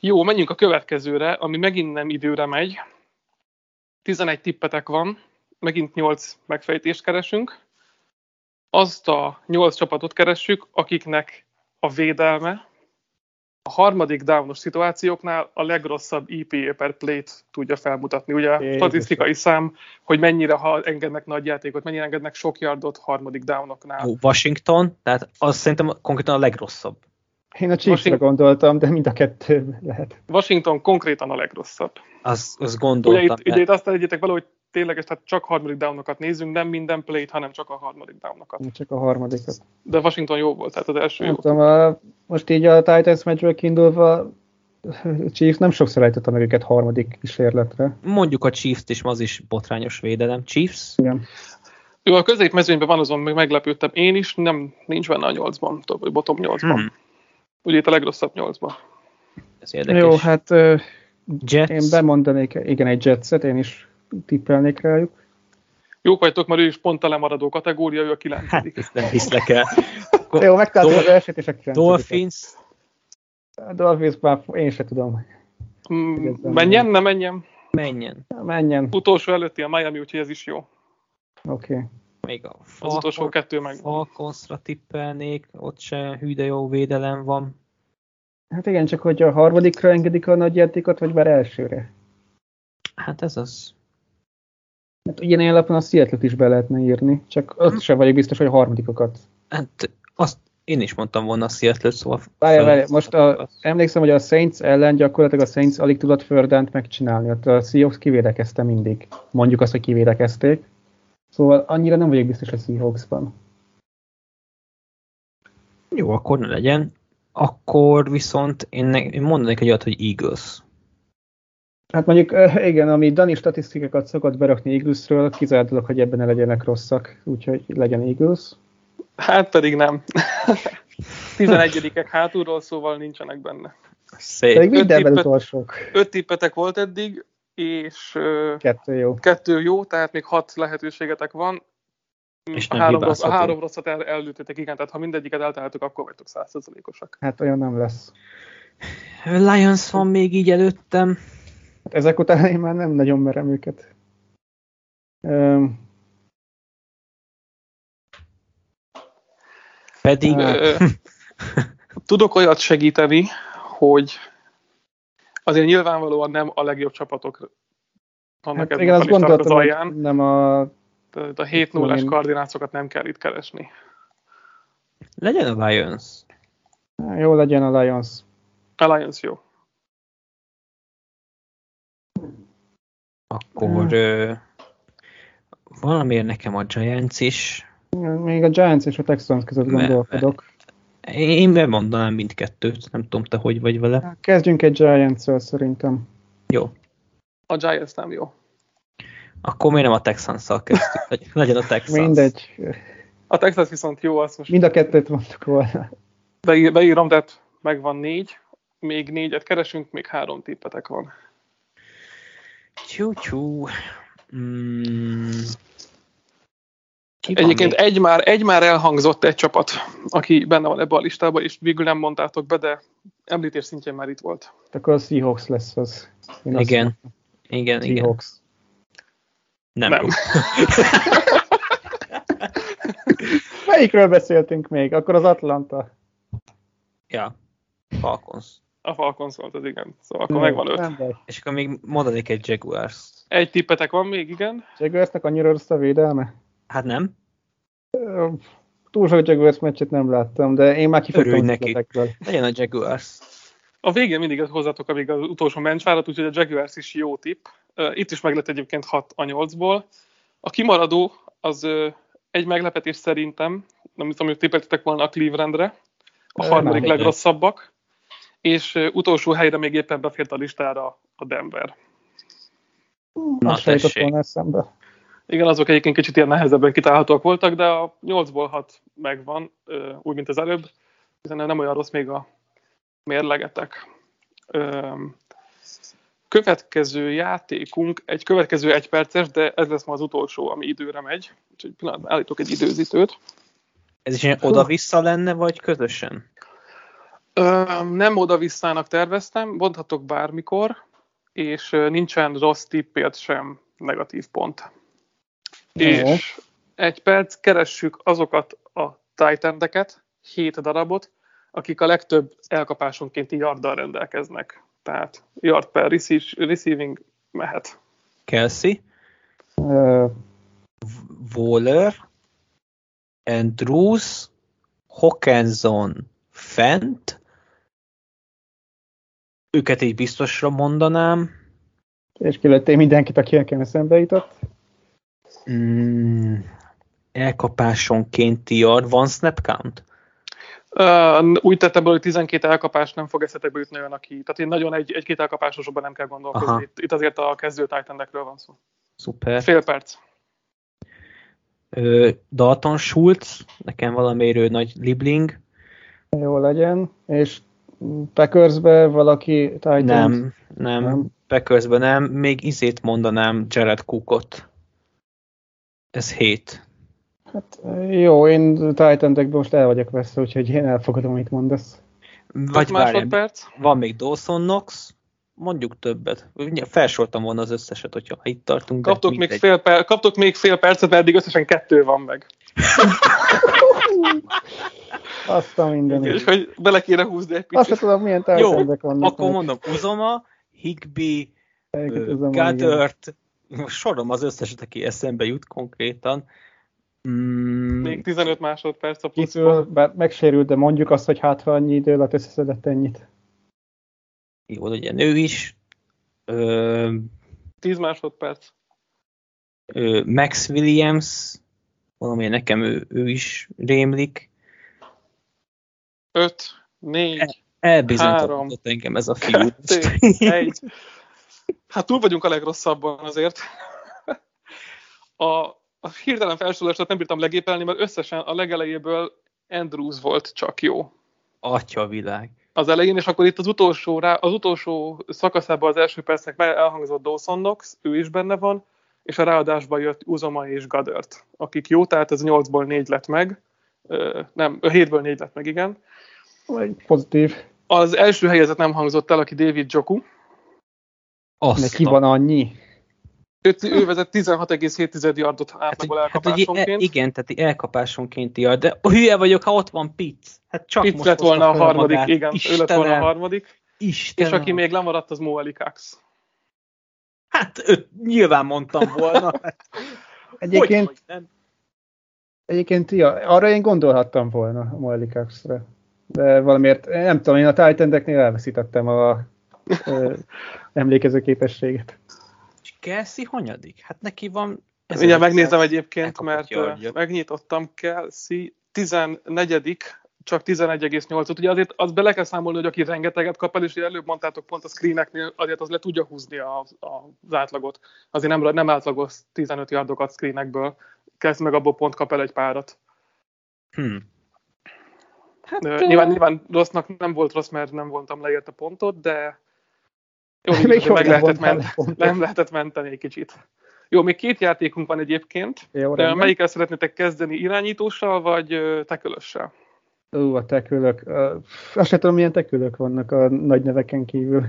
Jó, menjünk a következőre, ami megint nem időre megy. 11 tippetek van, megint 8 megfejtést keresünk. Azt a 8 csapatot keressük, akiknek a védelme a harmadik downos szituációknál a legrosszabb EPA per plate tudja felmutatni. Ugye a statisztikai szám, hogy mennyire ha engednek nagy játékot, mennyire engednek sok yardot harmadik downoknál. Washington, tehát az szerintem konkrétan a legrosszabb. Én a Chiefsre Washington- gondoltam, de mind a kettő lehet. Washington konkrétan a legrosszabb. Az, az Ugye gondoltam. itt, ugye itt azt tegyétek vele, hogy tényleg tehát csak harmadik downokat nézzünk, nem minden play hanem csak a harmadik downokat. Csak a harmadikat. De Washington jó volt, tehát az első Nem jó. tudom, a, most így a Titans meccsről kiindulva a Chiefs nem sokszor ejtette meg őket harmadik kísérletre. Mondjuk a Chiefs-t is, az is botrányos védelem. Chiefs? Igen. Ő a középmezőnyben van, azon meg meglepődtem. Én is, nem, nincs benne a nyolcban, vagy bottom nyolcban. Hmm. Ugye itt a legrosszabb nyolcban. Ez érdekes. Jó, hát Jets? én bemondanék, igen, egy Jetset, én is tippelnék rájuk. Jók vagytok, mert ő is pont a lemaradó kategória, ő a Hát, kilencedik. ezt nem hiszlek el. Jó, megtaláltam az elsőt és a kilencediket. Dolphins? A Dolphins már én se tudom. Mm, menjen, ne menjen. Menjen. Menjen. Utolsó előtti a Miami, úgyhogy ez is jó. Oké. Okay. Még a Az utolsó Falcon- kettő meg. Falconsra tippelnék, ott se hű, de jó védelem van. Hát igen, csak hogy a harmadikra engedik a nagy játékot, vagy már elsőre. Hát ez az. Hát ilyen alapon a seattle is be lehetne írni, csak ott sem vagyok biztos, hogy a harmadikokat. Hát azt én is mondtam volna a Seattle, szóval... Várj, várj, most a, emlékszem, hogy a Saints ellen gyakorlatilag a Saints alig tudott fördent megcsinálni. Ott a Seahawks kivédekezte mindig. Mondjuk azt, hogy kivédekezték. Szóval annyira nem vagyok biztos a Seahawksban. Jó, akkor ne legyen. Akkor viszont én, ne, én mondanék egy olyat, hogy Eagles. Hát mondjuk, eh, igen, ami Dani statisztikákat szokott berakni Eaglesről, kizárt dolog, hogy ebben ne legyenek rosszak, úgyhogy legyen Eagles. Hát pedig nem. 11-ek hátulról, szóval nincsenek benne. Szép. Pedig mindenben tippet- utolsók. Öt tippetek volt eddig, és Kettő jó. kettő jó, tehát még hat lehetőségetek van. És a három, rossz, a három rosszat el, ellőttétek, igen, tehát ha mindegyiket eltaláltuk, akkor vagytok százszerzalékosak. Hát olyan nem lesz. Lions van még így előttem. Ezek után én már nem nagyon merem őket. Um, Pedig... Tudok olyat segíteni, hogy azért nyilvánvalóan nem a legjobb csapatok vannak hát igen, ebben azt a az gondoltam, hogy alján. nem a... Tehát a 7 0 Én- kardinácokat nem kell itt keresni. Legyen a Lions. Jó legyen a Lions. Alliance jó. Akkor Hmm. ö, valamiért nekem a Giants is. Még a Giants és a Texans között gondolkodok. Én bemondanám mindkettőt, nem tudom te hogy vagy vele. Kezdjünk egy Giants-szel szerintem. Jó. A Giants nem jó. Akkor miért nem a Texans-szal kezdtük? Legy- Legyen a Texans. Mindegy. A Texas viszont jó, azt most Mind a kettőt mondtuk volna. beír, beírom, tehát megvan négy, még négyet keresünk, még három tippetek van. Tyú-tyú. Mm. Egyébként még? egy már, egy már elhangzott egy csapat, aki benne van ebbe a listában, és végül nem mondtátok be, de említés szintjén már itt volt. Akkor a Seahawks lesz az. Én Igen. Igen, igen. Seahawks. Nem. Nem. Melyikről beszéltünk még? Akkor az Atlanta. ja. Falcons. A Falcons volt az igen. Szóval akkor megvan öt. És akkor még mondanék egy Jaguars. Egy tippetek van még, igen? Jaguarsnak annyira rossz a védelme? Hát nem? Túl sok Jaguars meccset nem láttam, de én már a neki. Legyen a Jaguars. A végén mindig hozzátok még az utolsó mencsvárat, úgyhogy a Jaguars is jó tipp. Itt is meg lett egyébként 6 a 8-ból. A kimaradó az egy meglepetés szerintem, nem tudom, hogy tippeltetek volna a Clevelandre, a harmadik legrosszabbak, és utolsó helyre még éppen befért a listára a Denver. Na, Azt tessék. volna eszembe. Igen, azok egyébként kicsit ilyen nehezebben kitálhatóak voltak, de a 8-ból 6 megvan, úgy, mint az előbb, hiszen nem olyan rossz még a mérlegetek. Következő játékunk egy következő egy perces, de ez lesz ma az utolsó, ami időre megy. Úgyhogy pillanatban állítok egy időzítőt. Ez is oda-vissza lenne, vagy közösen? Nem oda-visszának terveztem, mondhatok bármikor, és nincsen rossz tippért sem negatív pont. Jó. És egy perc, keressük azokat a titan hét darabot, akik a legtöbb elkapásonkénti yarddal rendelkeznek. Tehát yard per receiving mehet. Kelsey, Ö, Waller, Andrews, Hawkinson, Fent. Őket így biztosra mondanám. És kilőttél mindenkit, aki nekem eszembe jutott. Mm, elkapásonkénti yard. Van snap count? Uh, úgy tettem hogy 12 elkapás nem fog eszetekbe jutni olyan, aki... Tehát én nagyon egy, egy-két elkapásosabban nem kell Aha. gondolkozni. Itt, itt azért a kezdő titan van szó. Szuper. Fél perc. Ö, Dalton Schultz, nekem valamiért ő nagy libling. Jó legyen. És Packersbe valaki Titan. Nem, nem, Nem. nem. Packersben nem. Még izét mondanám Jared Cookot. Ez hét. Hát, jó, én titan most el vagyok veszve, úgyhogy én elfogadom, amit mondasz. Vagy másodperc. van még Dawson Knox, mondjuk többet. Felsoroltam volna az összeset, hogyha itt tartunk. Kaptok még, fél per, kaptok még fél percet, mert eddig összesen kettő van meg. Azt a mindenit. És hogy bele kéne húzni egy Azt picit. tudom, milyen Jó, titan vannak. akkor mondom, Uzoma, Higby. Goddard, most sorom az összeset, aki eszembe jut konkrétan. Mm, Még 15 másodperc a pluszból. bár megsérült, de mondjuk azt, hogy hát ha annyi idő alatt összeszedett ennyit. jó, legyen ő is. Ö, 10 másodperc. ö, Max Williams, valami nekem ő, ő is rémlik. 5, 4, Három. Elbizonyított engem ez a fiú. 2, 1. Hát túl vagyunk a legrosszabban azért. A, a hirtelen felsorolását nem bírtam legépelni, mert összesen a legelejéből Andrews volt csak jó. Atya világ. az elején, és akkor itt az utolsó, rá, az utolsó szakaszában az első percnek elhangzott Dawson Knox, ő is benne van, és a ráadásban jött Uzoma és Gadert, akik jó, tehát ez 8-ból 4 lett meg, nem, 7-ből 4 lett meg, igen. Vagy pozitív. Az első helyezett nem hangzott el, aki David Joku. Azt Neki a- van annyi. Ő, ő vezet 16,7 yardot Hát, átlagol hát, hogy e, elkapásonként. igen, tehát elkapásonként jár, de hülye vagyok, ha ott van Pitts. Hát csak Itt most lett volna a harmadik, magát. igen, ő lett volna a harmadik. Istenem. És aki még lemaradt, az Mo Elikax. Hát őt nyilván mondtam volna. Egyébként, Hogy, hogy nem? egyébként ja, arra én gondolhattam volna a Moelikaxra. De valamiért, nem tudom, én a Titan-eknél elveszítettem a emlékező képességet. És Kelsey hanyadik? Hát neki van... Mindjárt megnézem egyébként, mert ö, megnyitottam Kelsey 14 csak 11,8-ot. Ugye azért az bele kell számolni, hogy aki rengeteget kap el, és előbb mondtátok pont a screeneknél, azért az le tudja húzni a, a, az átlagot. Azért nem, nem átlagos 15 yardokat screenekből. Kezd meg abból pont kap el egy párat. Hm. Hát, Nyilván, nyilván rossznak nem volt rossz, mert nem vontam le érte pontot, de jó, Még jól meg nem lehetett, vontál men- le pontot. nem lehetett menteni egy kicsit. Jó, még két játékunk van egyébként. Jó, De melyikkel szeretnétek kezdeni, irányítóssal vagy tekölössel? Ú, a tekülök. Uh, azt sem tudom, milyen tekülök vannak a nagy neveken kívül.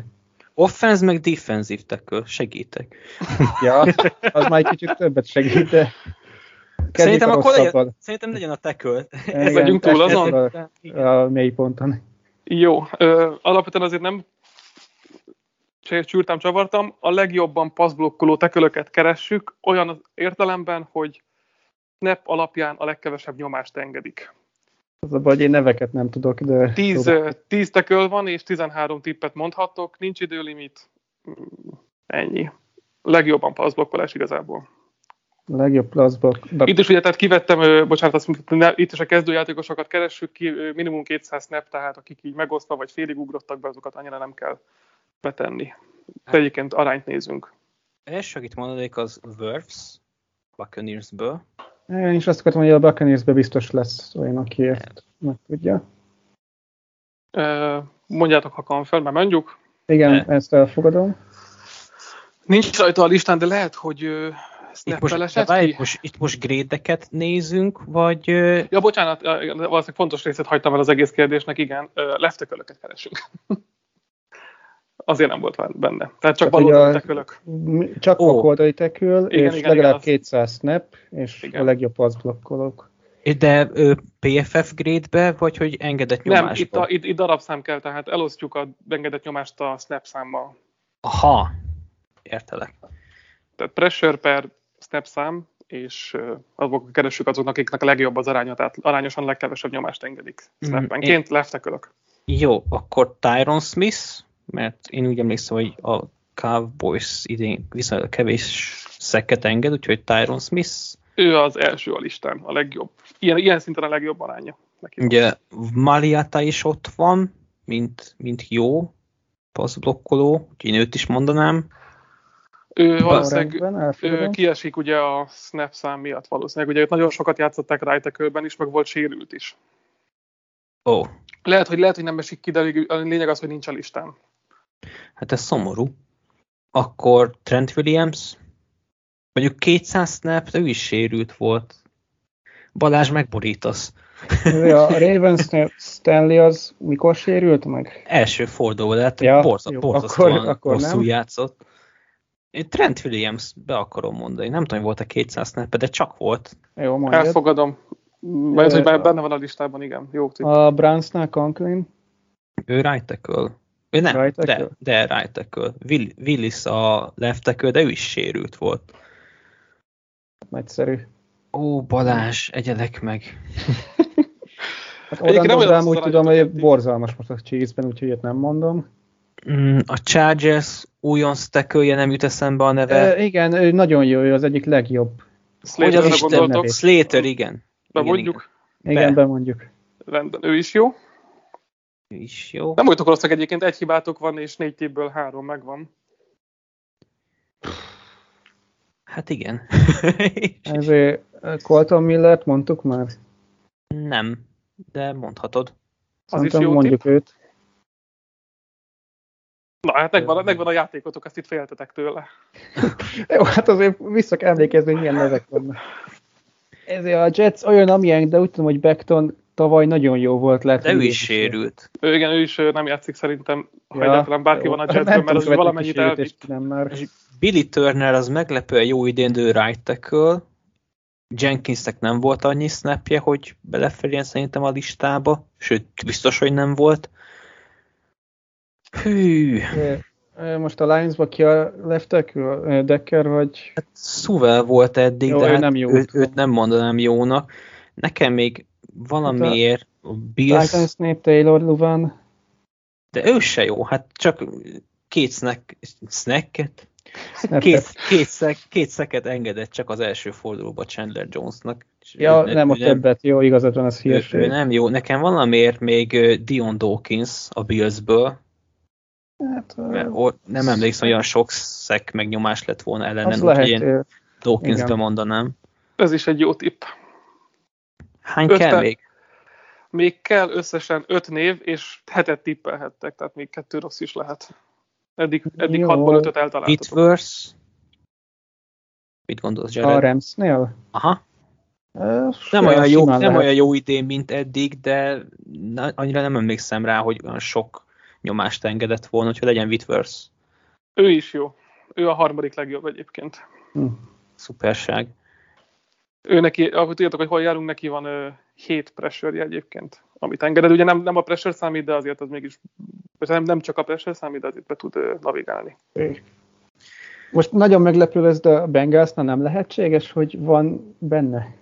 offense meg defensive tackle, segítek. Ja, az már egy kicsit többet segít, de Szerintem akkor legyen, szerintem legyen a tackle. Igen, vagyunk túl ez- ez azon? A, a mély ponton. Jó, ö, alapvetően azért nem csúrtam, csavartam. A legjobban passzblokkoló tekölöket keressük, olyan az értelemben, hogy snap alapján a legkevesebb nyomást engedik. Az a baj, én neveket nem tudok, de... 10, tudom. ö, 10 teköl van, és 13 tippet mondhatok, nincs időlimit, Mm, ennyi. Legjobban passzblokkolás igazából. A legjobb plaszba. Itt is ugye, tehát kivettem, bocsánat, azt itt is a kezdőjátékosokat keressük ki, minimum 200 snap, tehát akik így megosztva vagy félig ugrottak be, azokat annyira nem kell betenni. De egyébként arányt nézünk. Első, akit mondanék, az Werfs, Buccaneersből. Én is azt akartam, hogy a Buccaneersbe biztos lesz olyan, aki ezt meg tudja. Mondjátok, ha confirm, mert mondjuk. Igen, Ne. ezt elfogadom. Nincs rajta a listán, de lehet, hogy ö, Itt most, várj, most, itt most grédeket nézünk, vagy Ja, bocsánat, valószínűleg fontos részét hagytam el az egész kérdésnek, igen, leftekölöket keresünk. Azért nem volt benne. Tehát csak baloldali tekölök. Csak oh. oldali tekül, Igen, és igen, legalább igen, az- 200 snap, és Igen. a legjobb passzblokkolók. de ö, PFF grade-be, vagy hogy engedett Nem, nyomásba? itt, a, itt, itt darabszám kell, tehát elosztjuk a engedett nyomást a snap számmal. Aha, értelek. Tehát pressure per snap szám, és ö, azok keressük azoknak, akiknek a legjobb az aránya, tehát arányosan a legkevesebb nyomást engedik Mhm. snappenként, leftekölök. Jó, akkor Tyron Smith, mert én úgy emlékszem, hogy a Cowboys idén viszonylag kevés szekket enged, úgyhogy Tyron Smith. Ő az első a listán, a legjobb. Ilyen, ilyen szinten a legjobb aránya. Neki. Ugye Mariata is ott van, mint, mint jó passzblokkoló, úgyhogy én őt is mondanám. Ő valószínűleg ő kiesik ugye a snap szám miatt valószínűleg. Ugye őt nagyon sokat játszották right is, meg volt sérült is. Ó, Lehet, hogy lehet, hogy nem esik ki, de a lényeg az, hogy nincs a listán. hát ez szomorú. Akkor Trent Williams, mondjuk 200 snap, de ő is sérült volt. Balázs megborítasz. A Ravens Stanley az mikor sérült meg? Első forduló, tehát Ja, ja, borzasztóan akkor- akkor rosszul nem. játszott. Én Trent Williams be akarom mondani. Nem tudom, hogy volt a 200 snap de csak volt. Jó, mondjad. Elfogadom. Mert hogy már benne van a listában, igen. Jó, tipp. A Brownsnál Conklin. Ő right tackle. Ő nem, Right de, tackle? de right tackle. Will, Willis a left tackle, de ő is sérült volt. Nagyszerű. Ó, Balázs, egyedek meg. Hát Egyébként nem úgy tudom, hogy borzalmas most a Chiefs-ben, úgyhogy ilyet nem mondom. Mm, A Chargers újonc tackle nem jut eszembe a neve. E, igen, ő nagyon jó, ő az egyik legjobb. hogy Slaterre az Isten. Slater, igen. Bemondjuk. Igen, Be. bemondjuk. Rendben, ő is jó. Ő is jó. Nem voltok rosszak egyébként, egy hibátok van, és négy tippből három megvan. Hát igen. Ezért eh, Colton Millert mondtuk már. nem, de mondhatod. Az is Szerintem jó mondjuk őt. Na hát megvan, megvan a játékotok, ezt itt féltetek tőle. Jó, hát azért vissza kell emlékezni, hogy milyen nevek vannak. Ezért a Jets olyan, amilyen, de úgy tudom, hogy Beckton tavaly nagyon jó volt. Lehet, De ő is sérült. Ő, igen, ő is nem játszik szerintem, ha Ja, egyáltalán bárki jó. van a Jetsben, mert az hogy valamennyit elvitt. már. Billy Turner az meglepően jó idén right tackle. Jenkinsnek nem volt annyi snapje, hogy belefeljen szerintem a listába. Sőt, biztos, hogy nem volt. Hű, Most a Lions-ba ki a left tackle? Decker vagy? hát Suvel volt eddig, Jó, de ő hát nem jó. Őt, őt nem mondanám jónak. Nekem még valamiért a Bills, Titansnél Taylor Luvan? de ő se jó, hát csak két snack, snacket, két, két, szek, két szeket engedett csak az első fordulóba Chandler Jonesnak. Ja, ő- nem, ő ott többet. Jó, igazad van, az ő, ő hírség. nem jó. Nekem valamiért még Dion Dawkins a Billsből, Hát, mert ott nem emlékszem, hogy olyan sok szek megnyomás lett volna ellenen, az úgyhogy én Dawkinsbe mondanám. Ez is egy jó tipp. Hány Ötven- kell még? Még kell összesen öt név, és hetet tippelhettek, tehát még kettő rossz is lehet. Eddig, eddig Jó. hatból ötöt eltaláltatok. Whitworth? Mit gondolsz, A Jared? Ramsnél? Aha. Eh, Nem, olyan jó, nem lehet. olyan jó idén, mint eddig, de na- annyira nem emlékszem rá, hogy olyan sok nyomást engedett volna, hogy legyen Whitworth. Ő is jó. Ő a harmadik legjobb egyébként. Hm. Szuperság. Ő neki, ahogy tudjátok, hogy hol járunk, neki van ö, 7 pressure egyébként, amit engeded. Ugye nem, nem a pressure számít, de azért az mégis, nem, nem csak a pressure számít, de azért be tud ö, navigálni. Most nagyon meglepő lesz, de a Bengalsnál nem lehetséges, hogy van benne,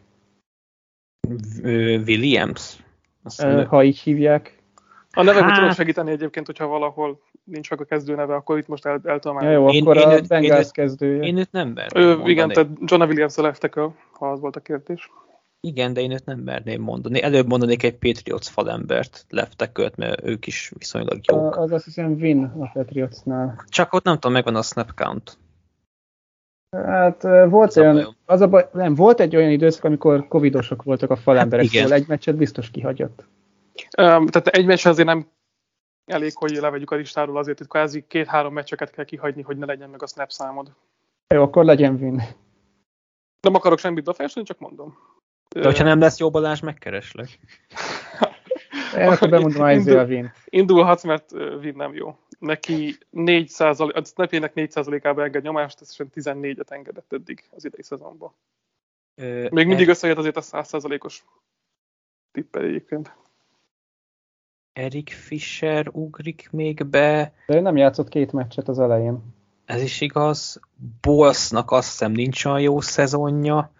Williams? Azt ha így hívják. A nevekben Hát- tudom segíteni egyébként, hogyha valahol nincs meg a kezdő neve, akkor itt most el, el tudom Ja, jó, Én- akkor én a őt- Bengals én őt- kezdője. Én őt nem merném Ő, mondani. igen, tehát John Williams a left ha az volt a kérdés. Igen, de én őt nem merném mondani. Előbb mondanék egy Patriots falembert, leftekölt, mert ők is viszonylag jók. A- Az azt hiszem Win a Patriotsnál. Csak ott nem tudom, megvan a snap count. Hát volt Ez a olyan, az a baj, nem, volt egy olyan időszak, amikor covidosok voltak a falemberek, Hát igen. szóval egy meccset biztos kihagyott. Tehát egy meccs azért nem elég, hogy levegyük a listáról, azért itt kvázi két-három meccseket kell kihagyni, hogy ne legyen meg a snap számod. Jó, akkor legyen Win. Nem akarok semmit befejezteni, csak mondom. De hogyha nem lesz jó Balázs, megkereslek. Én akkor bemondom Indul- Isaiah Win. Indulhatsz, mert Vin nem jó. Neki 4 százalék, a snapjének 4%-ába enged nyomást, összesen 14-et engedett eddig az idei szezonban. Ö, Még mindig Er- összejött azért a 100%-os tippel egyébként. Erik Fischer ugrik még be. De ő nem játszott két meccset az elején. Ez is igaz. Bolsznak azt hiszem nincs olyan jó szezonja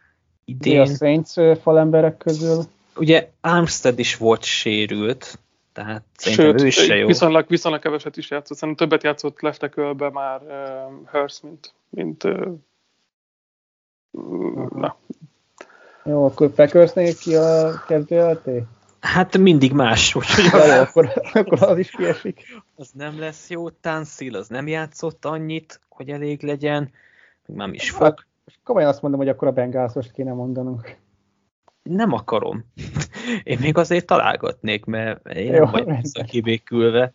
idén. a Saints falemberek közül. Ugye Armstead is volt sérült, tehát Sőt, ő is se jó. viszonylag, viszonylag keveset is játszott. Szerintem többet játszott leftekölbe már uh, Hurst, mint, mint uh, na, Jó, akkor Packersnél ki a kezdő LT? Hát mindig más, úgyhogy Ja, jó, akkor, akkor az is kiesik. az nem lesz jó. Tanszil az nem játszott annyit, hogy elég legyen. Még nem is fog. Hát, komolyan azt mondom, hogy akkor a Bengalsost kéne mondanunk. Nem akarom. Én még azért találgatnék, mert én Jó, nem vagyok kibékülve.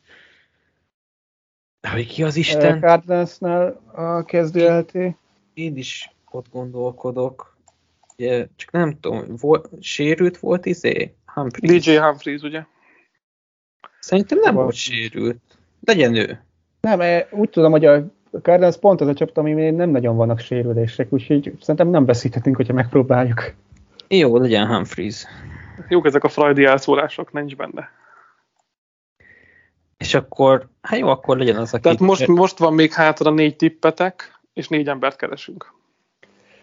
De hogy ki az Isten. Isten? Cardinalsnál a kezdő LT. Én is ott gondolkodok. Ugye, csak nem tudom, volt, sérült volt izé? Humphrey. DJ Humphries, ugye? Szerintem nem Hova? volt sérült. Legyen ő. Nem, eh, úgy tudom, hogy a Cardinals pont az a csapat, ami nem nagyon vannak sérülések, úgyhogy szerintem nem veszíthetünk, hogyha megpróbáljuk. Jó, legyen Humphreys. Jók ezek a frajdi elszólások, nincs benne. És akkor, hát jó, akkor legyen az, aki... Tehát most, most van még hátra négy tippetek, és négy embert keresünk.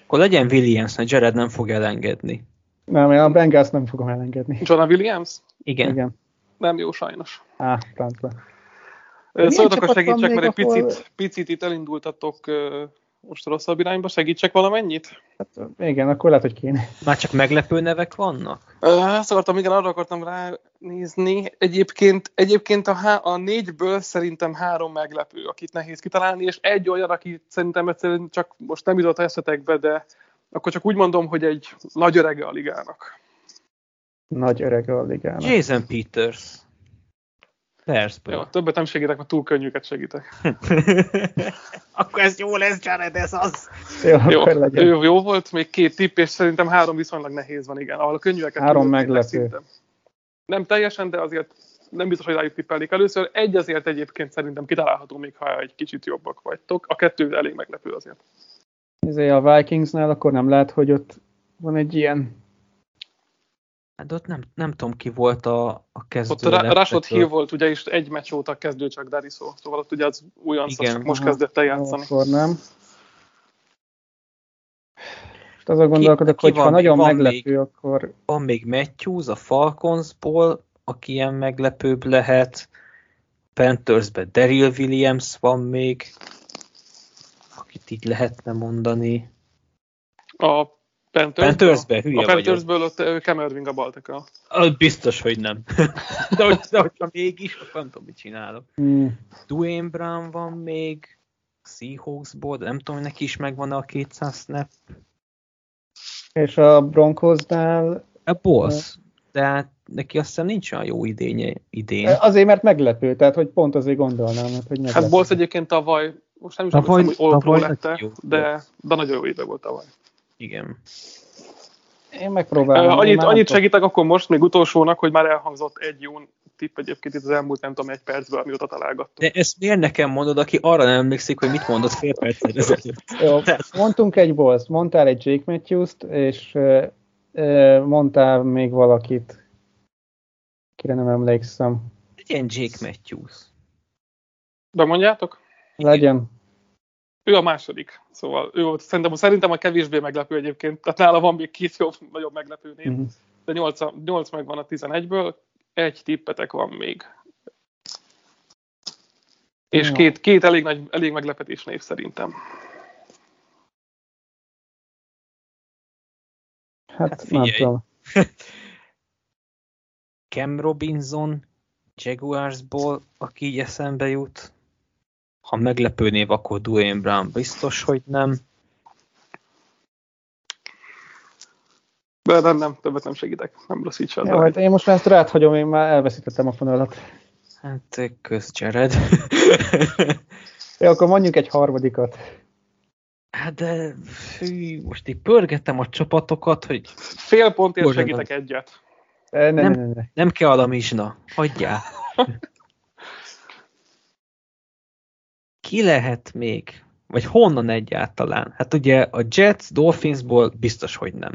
Akkor legyen Williams, mert Jared nem fog elengedni. Nem, én a Bengals nem fogom elengedni. John Williams? Igen. Igen. Nem jó, sajnos. Á, francba. Szóltak, hogy segítsek, mert egy ahol- picit, picit itt elindultatok most rosszabb irányba. Segítsek valamennyit? Hát, igen, akkor lehet, hogy kéne. Már csak meglepő nevek vannak? Azt akartam, igen, arra akartam ránézni. Egyébként, egyébként a, há- a négyből szerintem három meglepő, akit nehéz kitalálni, és egy olyan, aki szerintem egyszerűen csak most nem jutott eszetekbe, de akkor csak úgy mondom, hogy egy nagy örege a ligának. Nagy öreg a ligának. Jason Peters. Persze. Jó, többet nem segítek, mert túl könnyűket segítek. akkor ez jó lesz, Jared, ez az. Jó, Jó, legyen. jó, jó volt, még két tipp, és szerintem három viszonylag nehéz van, igen. Ahol a könnyűeket Három meglepő. Nem teljesen, de azért nem biztos, hogy rájuk tippelnék először. Egy azért egyébként szerintem kitalálható, még ha egy kicsit jobbak vagytok. A kettő elég meglepő azért. Izé a Vikingsnál akkor nem lehet, hogy ott van egy ilyen... Hát ott nem, nem tudom ki volt a, a kezdő. Ott a Ra- Rashad leftető. Hill volt, ugye, és egy meccs óta kezdő csak Dariso. Szóval ott ugye az újonc, csak most kezdett el játszani. Akkor nem. Most azon gondolkodok, ki hogy ha van- nagyon van meglepő, akkor Van még Matthews a Falconsból, aki ilyen meglepőbb lehet. Panthersben Daryl Williams van még, akit így lehetne mondani. A Panthers, Panthersben? Hülye a. Panthersből ott ö, Cam Irving a Baltika. Biztos, hogy nem. de, hogy, de hogyha mégis, akkor nem tudom, mit csinálok. hmm, Dwayne Brown van még, Seahawksból, de nem tudom, hogy neki is megvan a 200 snap. és a Broncosnál A boss, de hát neki azt hiszem nincs olyan jó idénye idén. azért, mert meglepő, tehát hogy pont azért gondolnám, mert hogy meglepő. Hát Bolsz egyébként tavaly, most nem is Tavaly- emlékszem, hogy All tavaly lett jó. de, de nagyon jó éve volt tavaly. Igen. Én megpróbálom. Uh, annyit, Én annyit segítek akkor most, még utolsónak, hogy már elhangzott egy jó tipp egyébként itt az elmúlt nem tudom egy percből, amióta találgattam. De ezt miért nekem mondod, aki arra nem emlékszik, hogy mit mondott fél perccel ezelőtt? Jó, mondtunk egy boss mondtál egy Jake Matthews-t, és uh, uh, mondtál még valakit, kire nem emlékszem. Legyen Jake Matthews. De mondjátok? Legyen. Ő a második, szóval ő volt, szerintem, szerintem a kevésbé meglepő egyébként, tehát nála van még két jobb, nagyobb meglepő név, mm-hmm. de 8, 8 megvan a 11-ből, egy tippetek van még. És két, két elég, nagy, elég meglepetés név szerintem. Hát, hát nem tudom. Cam Robinson Jaguarsból, aki így eszembe jut. Ha meglepő név, akkor Dwayne Brown biztos, hogy nem. De nem, nem, többet nem segítek. Nem rossz így Jó, hát én most már ezt rád hagyom, én már elveszítettem a fonalat. Hát kösz, Jared. Jó, akkor mondjuk egy harmadikat. Hát de fű, most így pörgettem a csapatokat, hogy... Fél pontért segítek egyet. Ne, nem, ne, ne, ne. nem kell a mizsna. Hagyjál. Ki lehet még? Vagy honnan egyáltalán? Hát ugye a Jets, Dolphinsból biztos, hogy nem.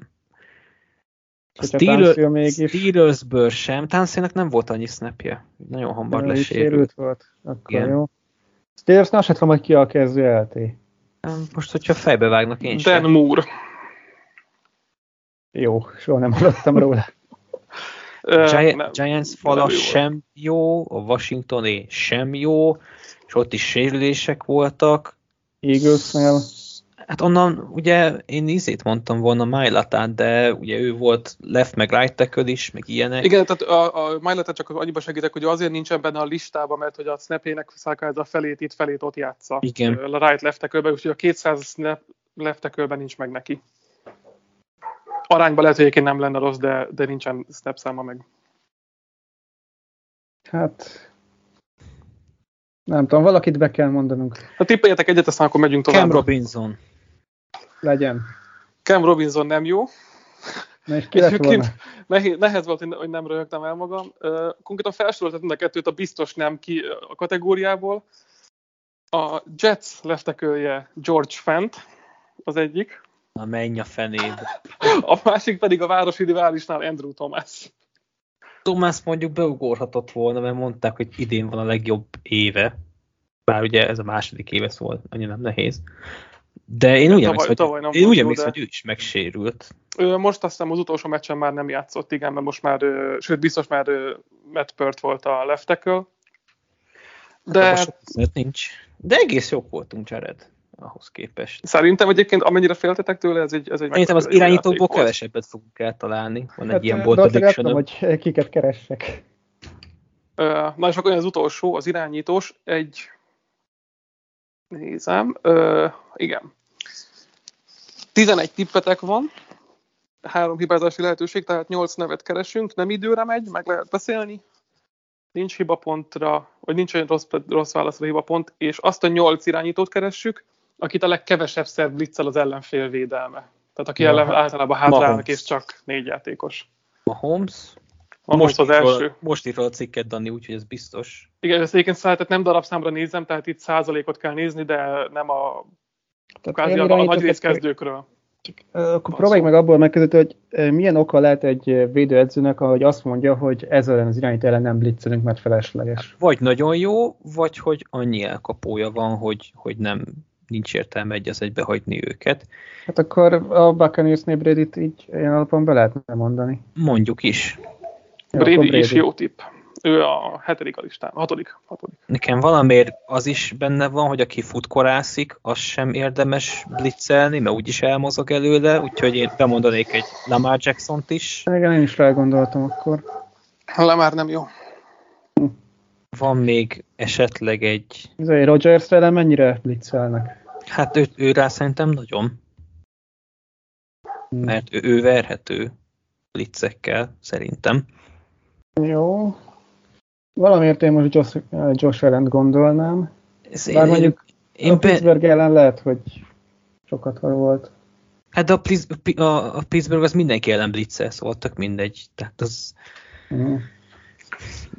A Steelers, Steelersből sem. Tánszének nem volt annyi snapje. Nagyon hamar lesérült. volt. Akkor Igen. jó. Steelers nem se tudom, hogy ki a kezdő LT. Most, hogyha fejbe vágnak én Dan sem. Moore. Jó, soha nem hallottam róla. Giants fala nem jó sem jó, a Washingtoné sem jó, és ott is sérülések voltak. Eaglesnél. Hát onnan ugye én ízét mondtam volna Májlatát, de ugye ő volt left meg right tackle is, meg ilyenek. Igen, tehát a, a Májlatát csak annyiba segítek, hogy azért nincsen benne a listában, mert hogy a snapjének ez a felét itt, felét ott játsza. Igen. A right left tackle úgyhogy a 200 snap left tackle nincs meg neki. Arányban lehet, hogy egyébként nem lenne rossz, de, de nincsen snap száma meg. Hát nem tudom, valakit be kell mondanunk. Ha tippeljetek egyet, aztán akkor megyünk tovább. Cam Robinson. Legyen. Cam Robinson nem jó. Na és ki lett volna? Nehéz, nehéz volt, hogy nem röhögtem el magam. Uh, konkrétan felsoroltam mind a kettőt a biztos nem ki a kategóriából. A Jets leftekölje George Fent, az egyik. Na menj a fenéd. A másik pedig a városi riválisnál Andrew Thomas. Thomas mondjuk beugorhatott volna, mert mondták, hogy idén van a legjobb éve. Bár ugye ez a második éve, szóval annyira nem nehéz. De én úgy emlékszem, hogy, én úgy emlékszem, hogy ő is megsérült. Most azt hiszem az utolsó meccsen már nem játszott, igen, mert most már, sőt biztos már Matt Pert volt a left tackle. De... Hát nincs. De egész jók voltunk, Jared ahhoz képest. Szerintem egyébként amennyire féltetek tőle, ez egy, ez egy Szerintem az irányítókból kevesebbet fogunk eltalálni. Van hát, egy ilyen bolt prediction hogy kiket keressek. Na és akkor az utolsó, az irányítós, egy nézem, uh, igen. 11 tippetek van, három hibázási lehetőség, tehát 8 nevet keresünk, nem időre megy, meg lehet beszélni, nincs hibapontra, vagy nincs olyan rossz, rossz válaszra hibapont, és azt a 8 irányítót keressük, akit a legkevesebb blitzel az ellenfél védelme. Tehát aki ellen általában hátrálnak, és csak négy játékos. Mahomes? Mahomes most az első. Most írta a cikket, Dani, úgyhogy ez biztos. Igen, ezt egyébként tehát nem darabszámra nézem, tehát itt százalékot kell nézni, de nem a, kázi, a, a nagy részkezdőkről. Akkor próbáljuk meg abból megközelíteni, hogy milyen oka lehet egy védőedzőnek, ahogy azt mondja, hogy ez ellen az irányít ellen nem blitzelünk, mert felesleges. Vagy nagyon jó, vagy hogy annyi elkapója van, hogy, hogy nem nincs értelme egy az egybe hagyni őket. Hát akkor a Buccaneers-nél Brady-t így ilyen alapon be lehetne mondani. Mondjuk is. Jó, Brady, Brady is jó tipp. Ő a hetedik a listán, hatodik, hatodik. Nekem valamiért az is benne van, hogy aki futkorászik, az sem érdemes blitzelni, mert úgyis elmozog előle, úgyhogy én bemondanék egy Lamar Jackson-t is. Igen, én is rágondoltam akkor. Lamar nem jó. Van még esetleg egy... Ez egy Rogers-re mennyire blitzelnek? Hát ő, ő rá szerintem nagyon. Mert ő, ő verhető blitzekkel, szerintem. Jó. Valamiért én most Josh, Josh Allen gondolnám. Ez Bár én, mondjuk én a Pittsburgh ellen lehet, hogy sokat volt. Hát de a, Pliz- a, a Pittsburgh az mindenki ellen blitzel, szóval tök mindegy. Tehát az... Mm.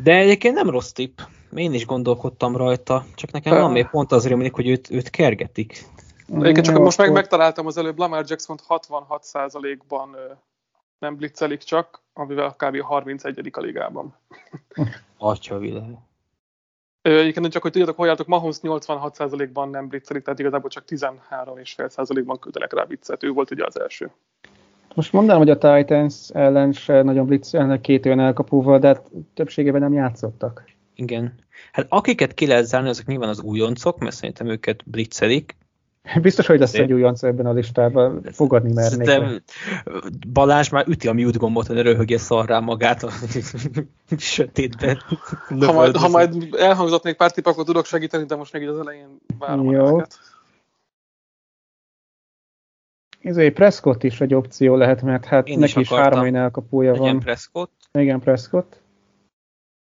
De egyébként nem rossz tipp. Én is gondolkodtam rajta, csak nekem van még pont az rémlik, hogy őt, őt kergetik. Egyébként csak Jó, most meg megtaláltam az előbb, Lamar Jackson 66%-ban ö, nem blitzelik csak, amivel kb. a 31. a ligában. Atya világ. Egyébként csak, hogy tudjátok, hol jártok, Mahomes 86%-ban nem blitzelik, tehát igazából csak 13,5%-ban küldenek rá blitzet. Ő volt ugye az első. Most mondanám, hogy a Titans ellen se nagyon blitzelnek két olyan elkapóval, de hát többségében nem játszottak. Igen. Hát akiket ki lehet zárni, azok nyilván az újoncok, mert szerintem őket blitzelik. Biztos, hogy lesz egy újonc ebben a listában, fogadni mernék. De. Balázs már üti a mute gombot, hogy ne röhögje szarrá magát a sötétben. Ha majd, ha majd elhangzott még pár tipp, akkor tudok segíteni, de most még így az elején várom Jó. neveket. Ezért Prescott is egy opció lehet, mert hát Én is neki is, akartam. három olyan elkapója van. Prescott. Igen, Prescott.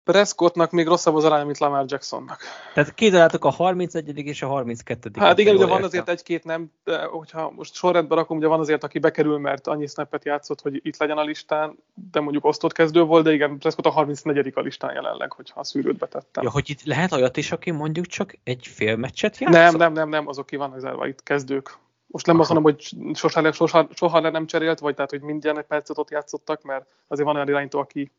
Prescottnak még rosszabb az aránya, mint Lamar Jacksonnak. Tehát kitaláltuk a 31. és a 32. Hát igen, ugye van értem. azért egy-két nem, de hogyha most sorrendben rakom, ugye van azért, aki bekerül, mert annyi snappet játszott, hogy itt legyen a listán, de mondjuk osztott kezdő volt, de igen, Prescott a 34. a listán jelenleg, hogyha a szűrőt betettem. Ja, hogy itt lehet olyat is, aki mondjuk csak egy fél meccset játszott? nem, nem, nem, nem, azok ki vannak zárva, itt kezdők. Most nem azt mondom, hogy le- soha, soha nem cserélt, vagy tehát, hogy minden percet ott játszottak, mert azért van olyan iránytó, aki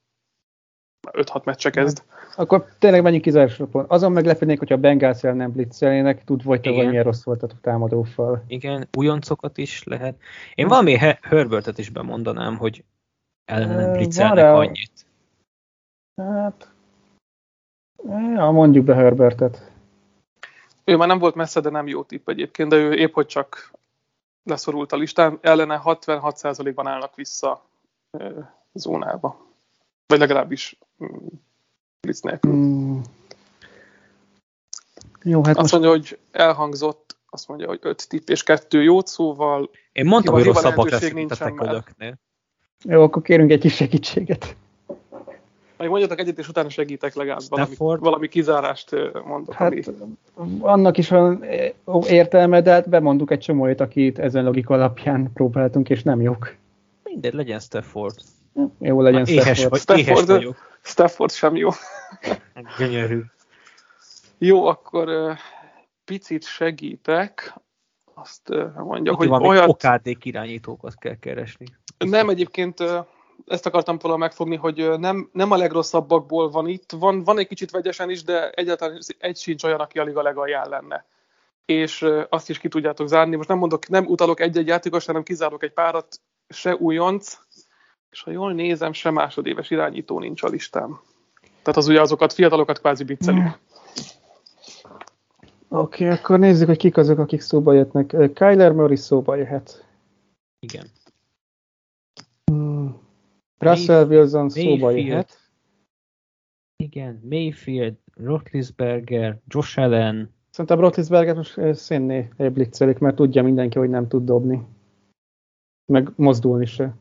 5-6 meccse kezd. Akkor tényleg menjünk kizárásra pont. Azon meglepődnék, hogyha a Bengals ellen nem blitzelnének, hogy tavaly Igen. milyen rossz volt a támadófal. Igen, újoncokat is lehet. Én valami He- Herbertet is bemondanám, hogy ellene Ö, nem blitzelnek annyit. Hát, ja, mondjuk be Herbertet. Ő már nem volt messze, de nem jó tipp egyébként, de ő épp hogy csak leszorult a listán. Ellene 66%-ban állnak vissza zónába. Vagy legalábbis mm, blitz nélkül. Hmm. Jó, hát Azt most mondja, hogy elhangzott, azt mondja, hogy 5 tipp és 2 jót, szóval Én mondtam, Hiba- hogy rosszabbak lesznek, mint a teködöknél. jó, akkor kérünk egy kis segítséget. majd mondjatok egyet, és utána segítek legalább valami, Stafford. valami kizárást ö, mondok. Hát ami... annak is van értelme, de hát bemondunk egy csomóit, akit ezen logika alapján próbáltunk, és nem jók. Mindegy, legyen Stafford. Jó legyen Már éhes, Stafford. vagy, éhes Stafford- vagyok. Stafford sem jó. Gyönyörű. Jó, akkor picit segítek. Azt mondja, Itt hogy valami olyat... OKD irányítókat kell keresni. Nem, egyébként ezt akartam volna megfogni, hogy nem, nem a legrosszabbakból van itt. Van, van egy kicsit vegyesen is, de egyáltalán egy sincs olyan, aki a liga legalján lenne. És azt is ki tudjátok zárni. Most nem mondok, nem utalok egy-egy játékos, hanem kizárok egy párat, se újonc, és ha jól nézem, se másodéves irányító nincs a listám. Tehát az ugye azokat, fiatalokat kvázi biccelik. Oké, okay, akkor nézzük, hogy kik azok, akik szóba jöttnek. Kyler Murray szóba jöhet. Igen. Hmm. Russell Wilson szóba Mayfield. jöhet. Igen, Mayfield, Roethlisberger, Josh Allen, Szerintem Roethlisberger most szénné blitzelik, mert tudja mindenki, hogy nem tud dobni. Meg mozdulni se.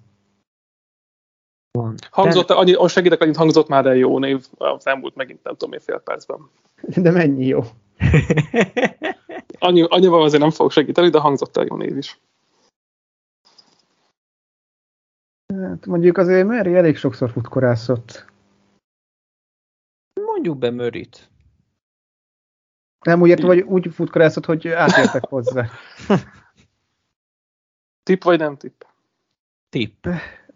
Van. Hangzott, annyi, oh, segítek, annyit hangzott már el jó név az elmúlt megint nem tudom én fél percben. De mennyi jó. Annyi, annyival azért nem fogok segíteni, de hangzott el jó név is. Hát mondjuk azért Murray elég sokszor futkorászott. Mondjuk be Mörit. Nem úgy értem, hogy úgy futkorászott, hogy átértek hozzá. Tipp vagy nem tipp? Tipp.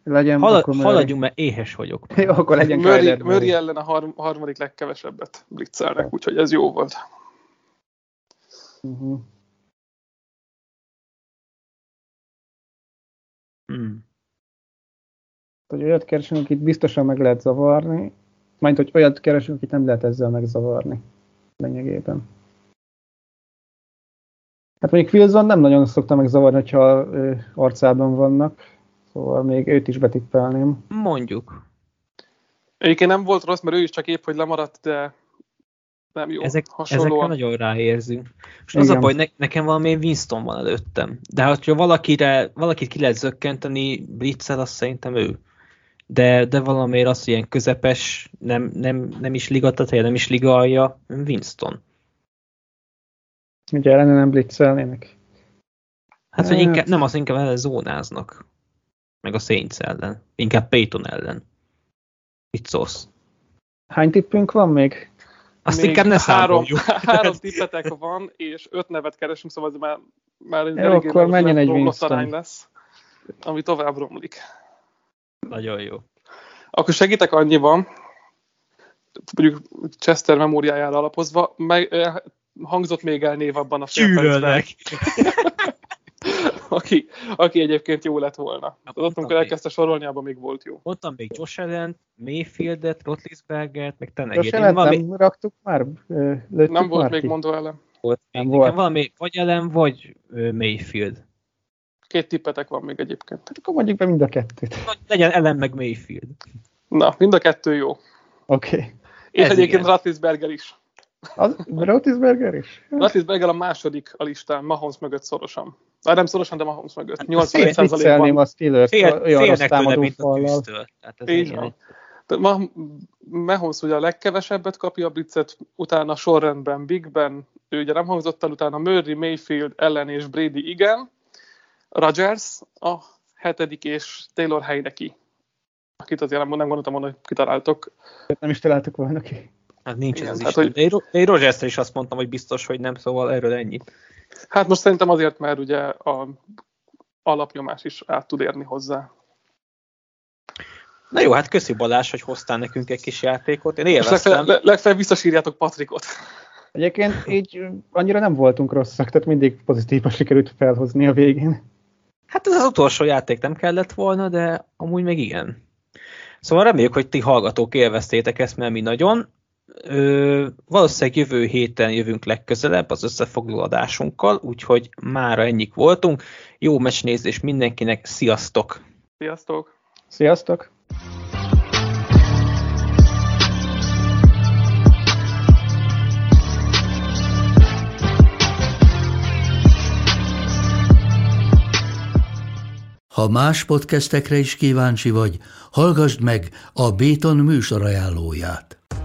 Legyen, Hala, akkor haladjunk, mert éhes vagyok. Jó, akkor legyen Murray, Kyler Murray Murray. ellen a har- harmadik legkevesebbet blitzelnek, úgyhogy ez jó volt. Uh-huh. Hmm. Hogy olyat keresünk, akit biztosan meg lehet zavarni, majd hogy olyat keresünk, akit nem lehet ezzel megzavarni lényegében. Hát mondjuk Wilson nem nagyon szokta megzavarni, hogyha arcában vannak, szóval még őt is betippelném. Mondjuk. Egyébként nem volt rossz, mert ő is csak épp, hogy lemaradt, de nem jó. Ezek, ezekre Hasonlóan. nagyon ráérzünk. Most az a baj, ne, nekem valami Winston van előttem. De hát, ha valakire, valakit ki lehet zökkenteni blitzel, azt szerintem ő. De, de valamiért az, hogy ilyen közepes, nem, nem, nem is liga tetejé, nem is liga alja, Winston. Ugye ellene nem blitzelnének. Hát, hogy inkább, nem az inkább ellen zónáznak. Meg a Saints ellen. Inkább Payton ellen. Mit szólsz? Hány tippünk van még? Azt Még inkább ne három, három tippetek van, és öt nevet keresünk, szóval ez már, már egy Jó, akkor menjen egy Winston. lesz, ami tovább romlik. Nagyon jó. Akkor segítek annyiban, mondjuk Chester memóriájára alapozva, meg, eh, hangzott még el név abban a fél percben, Gyűlölnek. aki, aki egyébként jó lett volna. Az ott, amikor még. elkezdte sorolni, abban még volt jó. Mondtam még Josh Allen, Mayfieldet, Rotlisbergert, meg Tenegét. jelent Valami nem raktuk már? Lőttük Nem volt már még ki? mondó ellen. volt. Nem Nekem volt. valami vagy Allen, vagy Mayfield. Két tippetek van még egyébként. Hát Akkor mondjuk be mind a kettőt. Vagy legyen Allen meg Mayfield. Na, mind a kettő jó. Oké. Okay. És Ez egyébként igen. Ratlisberger is. Az Rotisberger is? Ratlisberger a második a listán, Mahomes mögött szorosan. Á, nem szorosan, de. Fél, viccelném 81%-ban. a Steelers Fél, olyan rossz támadó fallal. Így van. Ma, Mahomes ugye a legkevesebbet kapja a blitzet, utána sorrendben Big Ben, ő ugye nem hangzott el, utána Murray, Mayfield, Ellen és Brady igen. Rodgers a hetedik, és Taylor Heineke, akit azért nem, nem gondoltam volna, hogy kitaláltok. Nem is találtuk volna ki. Hát nincs Igen, ez az tehát, Isten. hogy- De én Ro- de én rogers is azt mondtam, hogy biztos, hogy nem, szóval erről ennyit. Hát most szerintem azért, mert ugye a alapnyomás is át tud érni hozzá. Na jó, hát köszi Balázs, hogy hoztál nekünk egy kis játékot. Én élveztem. legfeljebb, le- legfeljebb visszasírjátok Patrikot. Egyébként így annyira nem voltunk rosszak, tehát mindig pozitívan sikerült felhozni a végén. Hát ez az utolsó játék nem kellett volna, de amúgy meg igen. Szóval reméljük, hogy ti hallgatók élveztétek ezt, mert mi nagyon. Ö, valószínűleg jövő héten jövünk legközelebb az összefoglaló adásunkkal, úgyhogy mára ennyik voltunk. Jó meccsnézés mindenkinek, sziasztok! Sziasztok! Sziasztok! Ha más podcastekre is kíváncsi vagy, hallgassd meg a Béton műsor ajánlóját.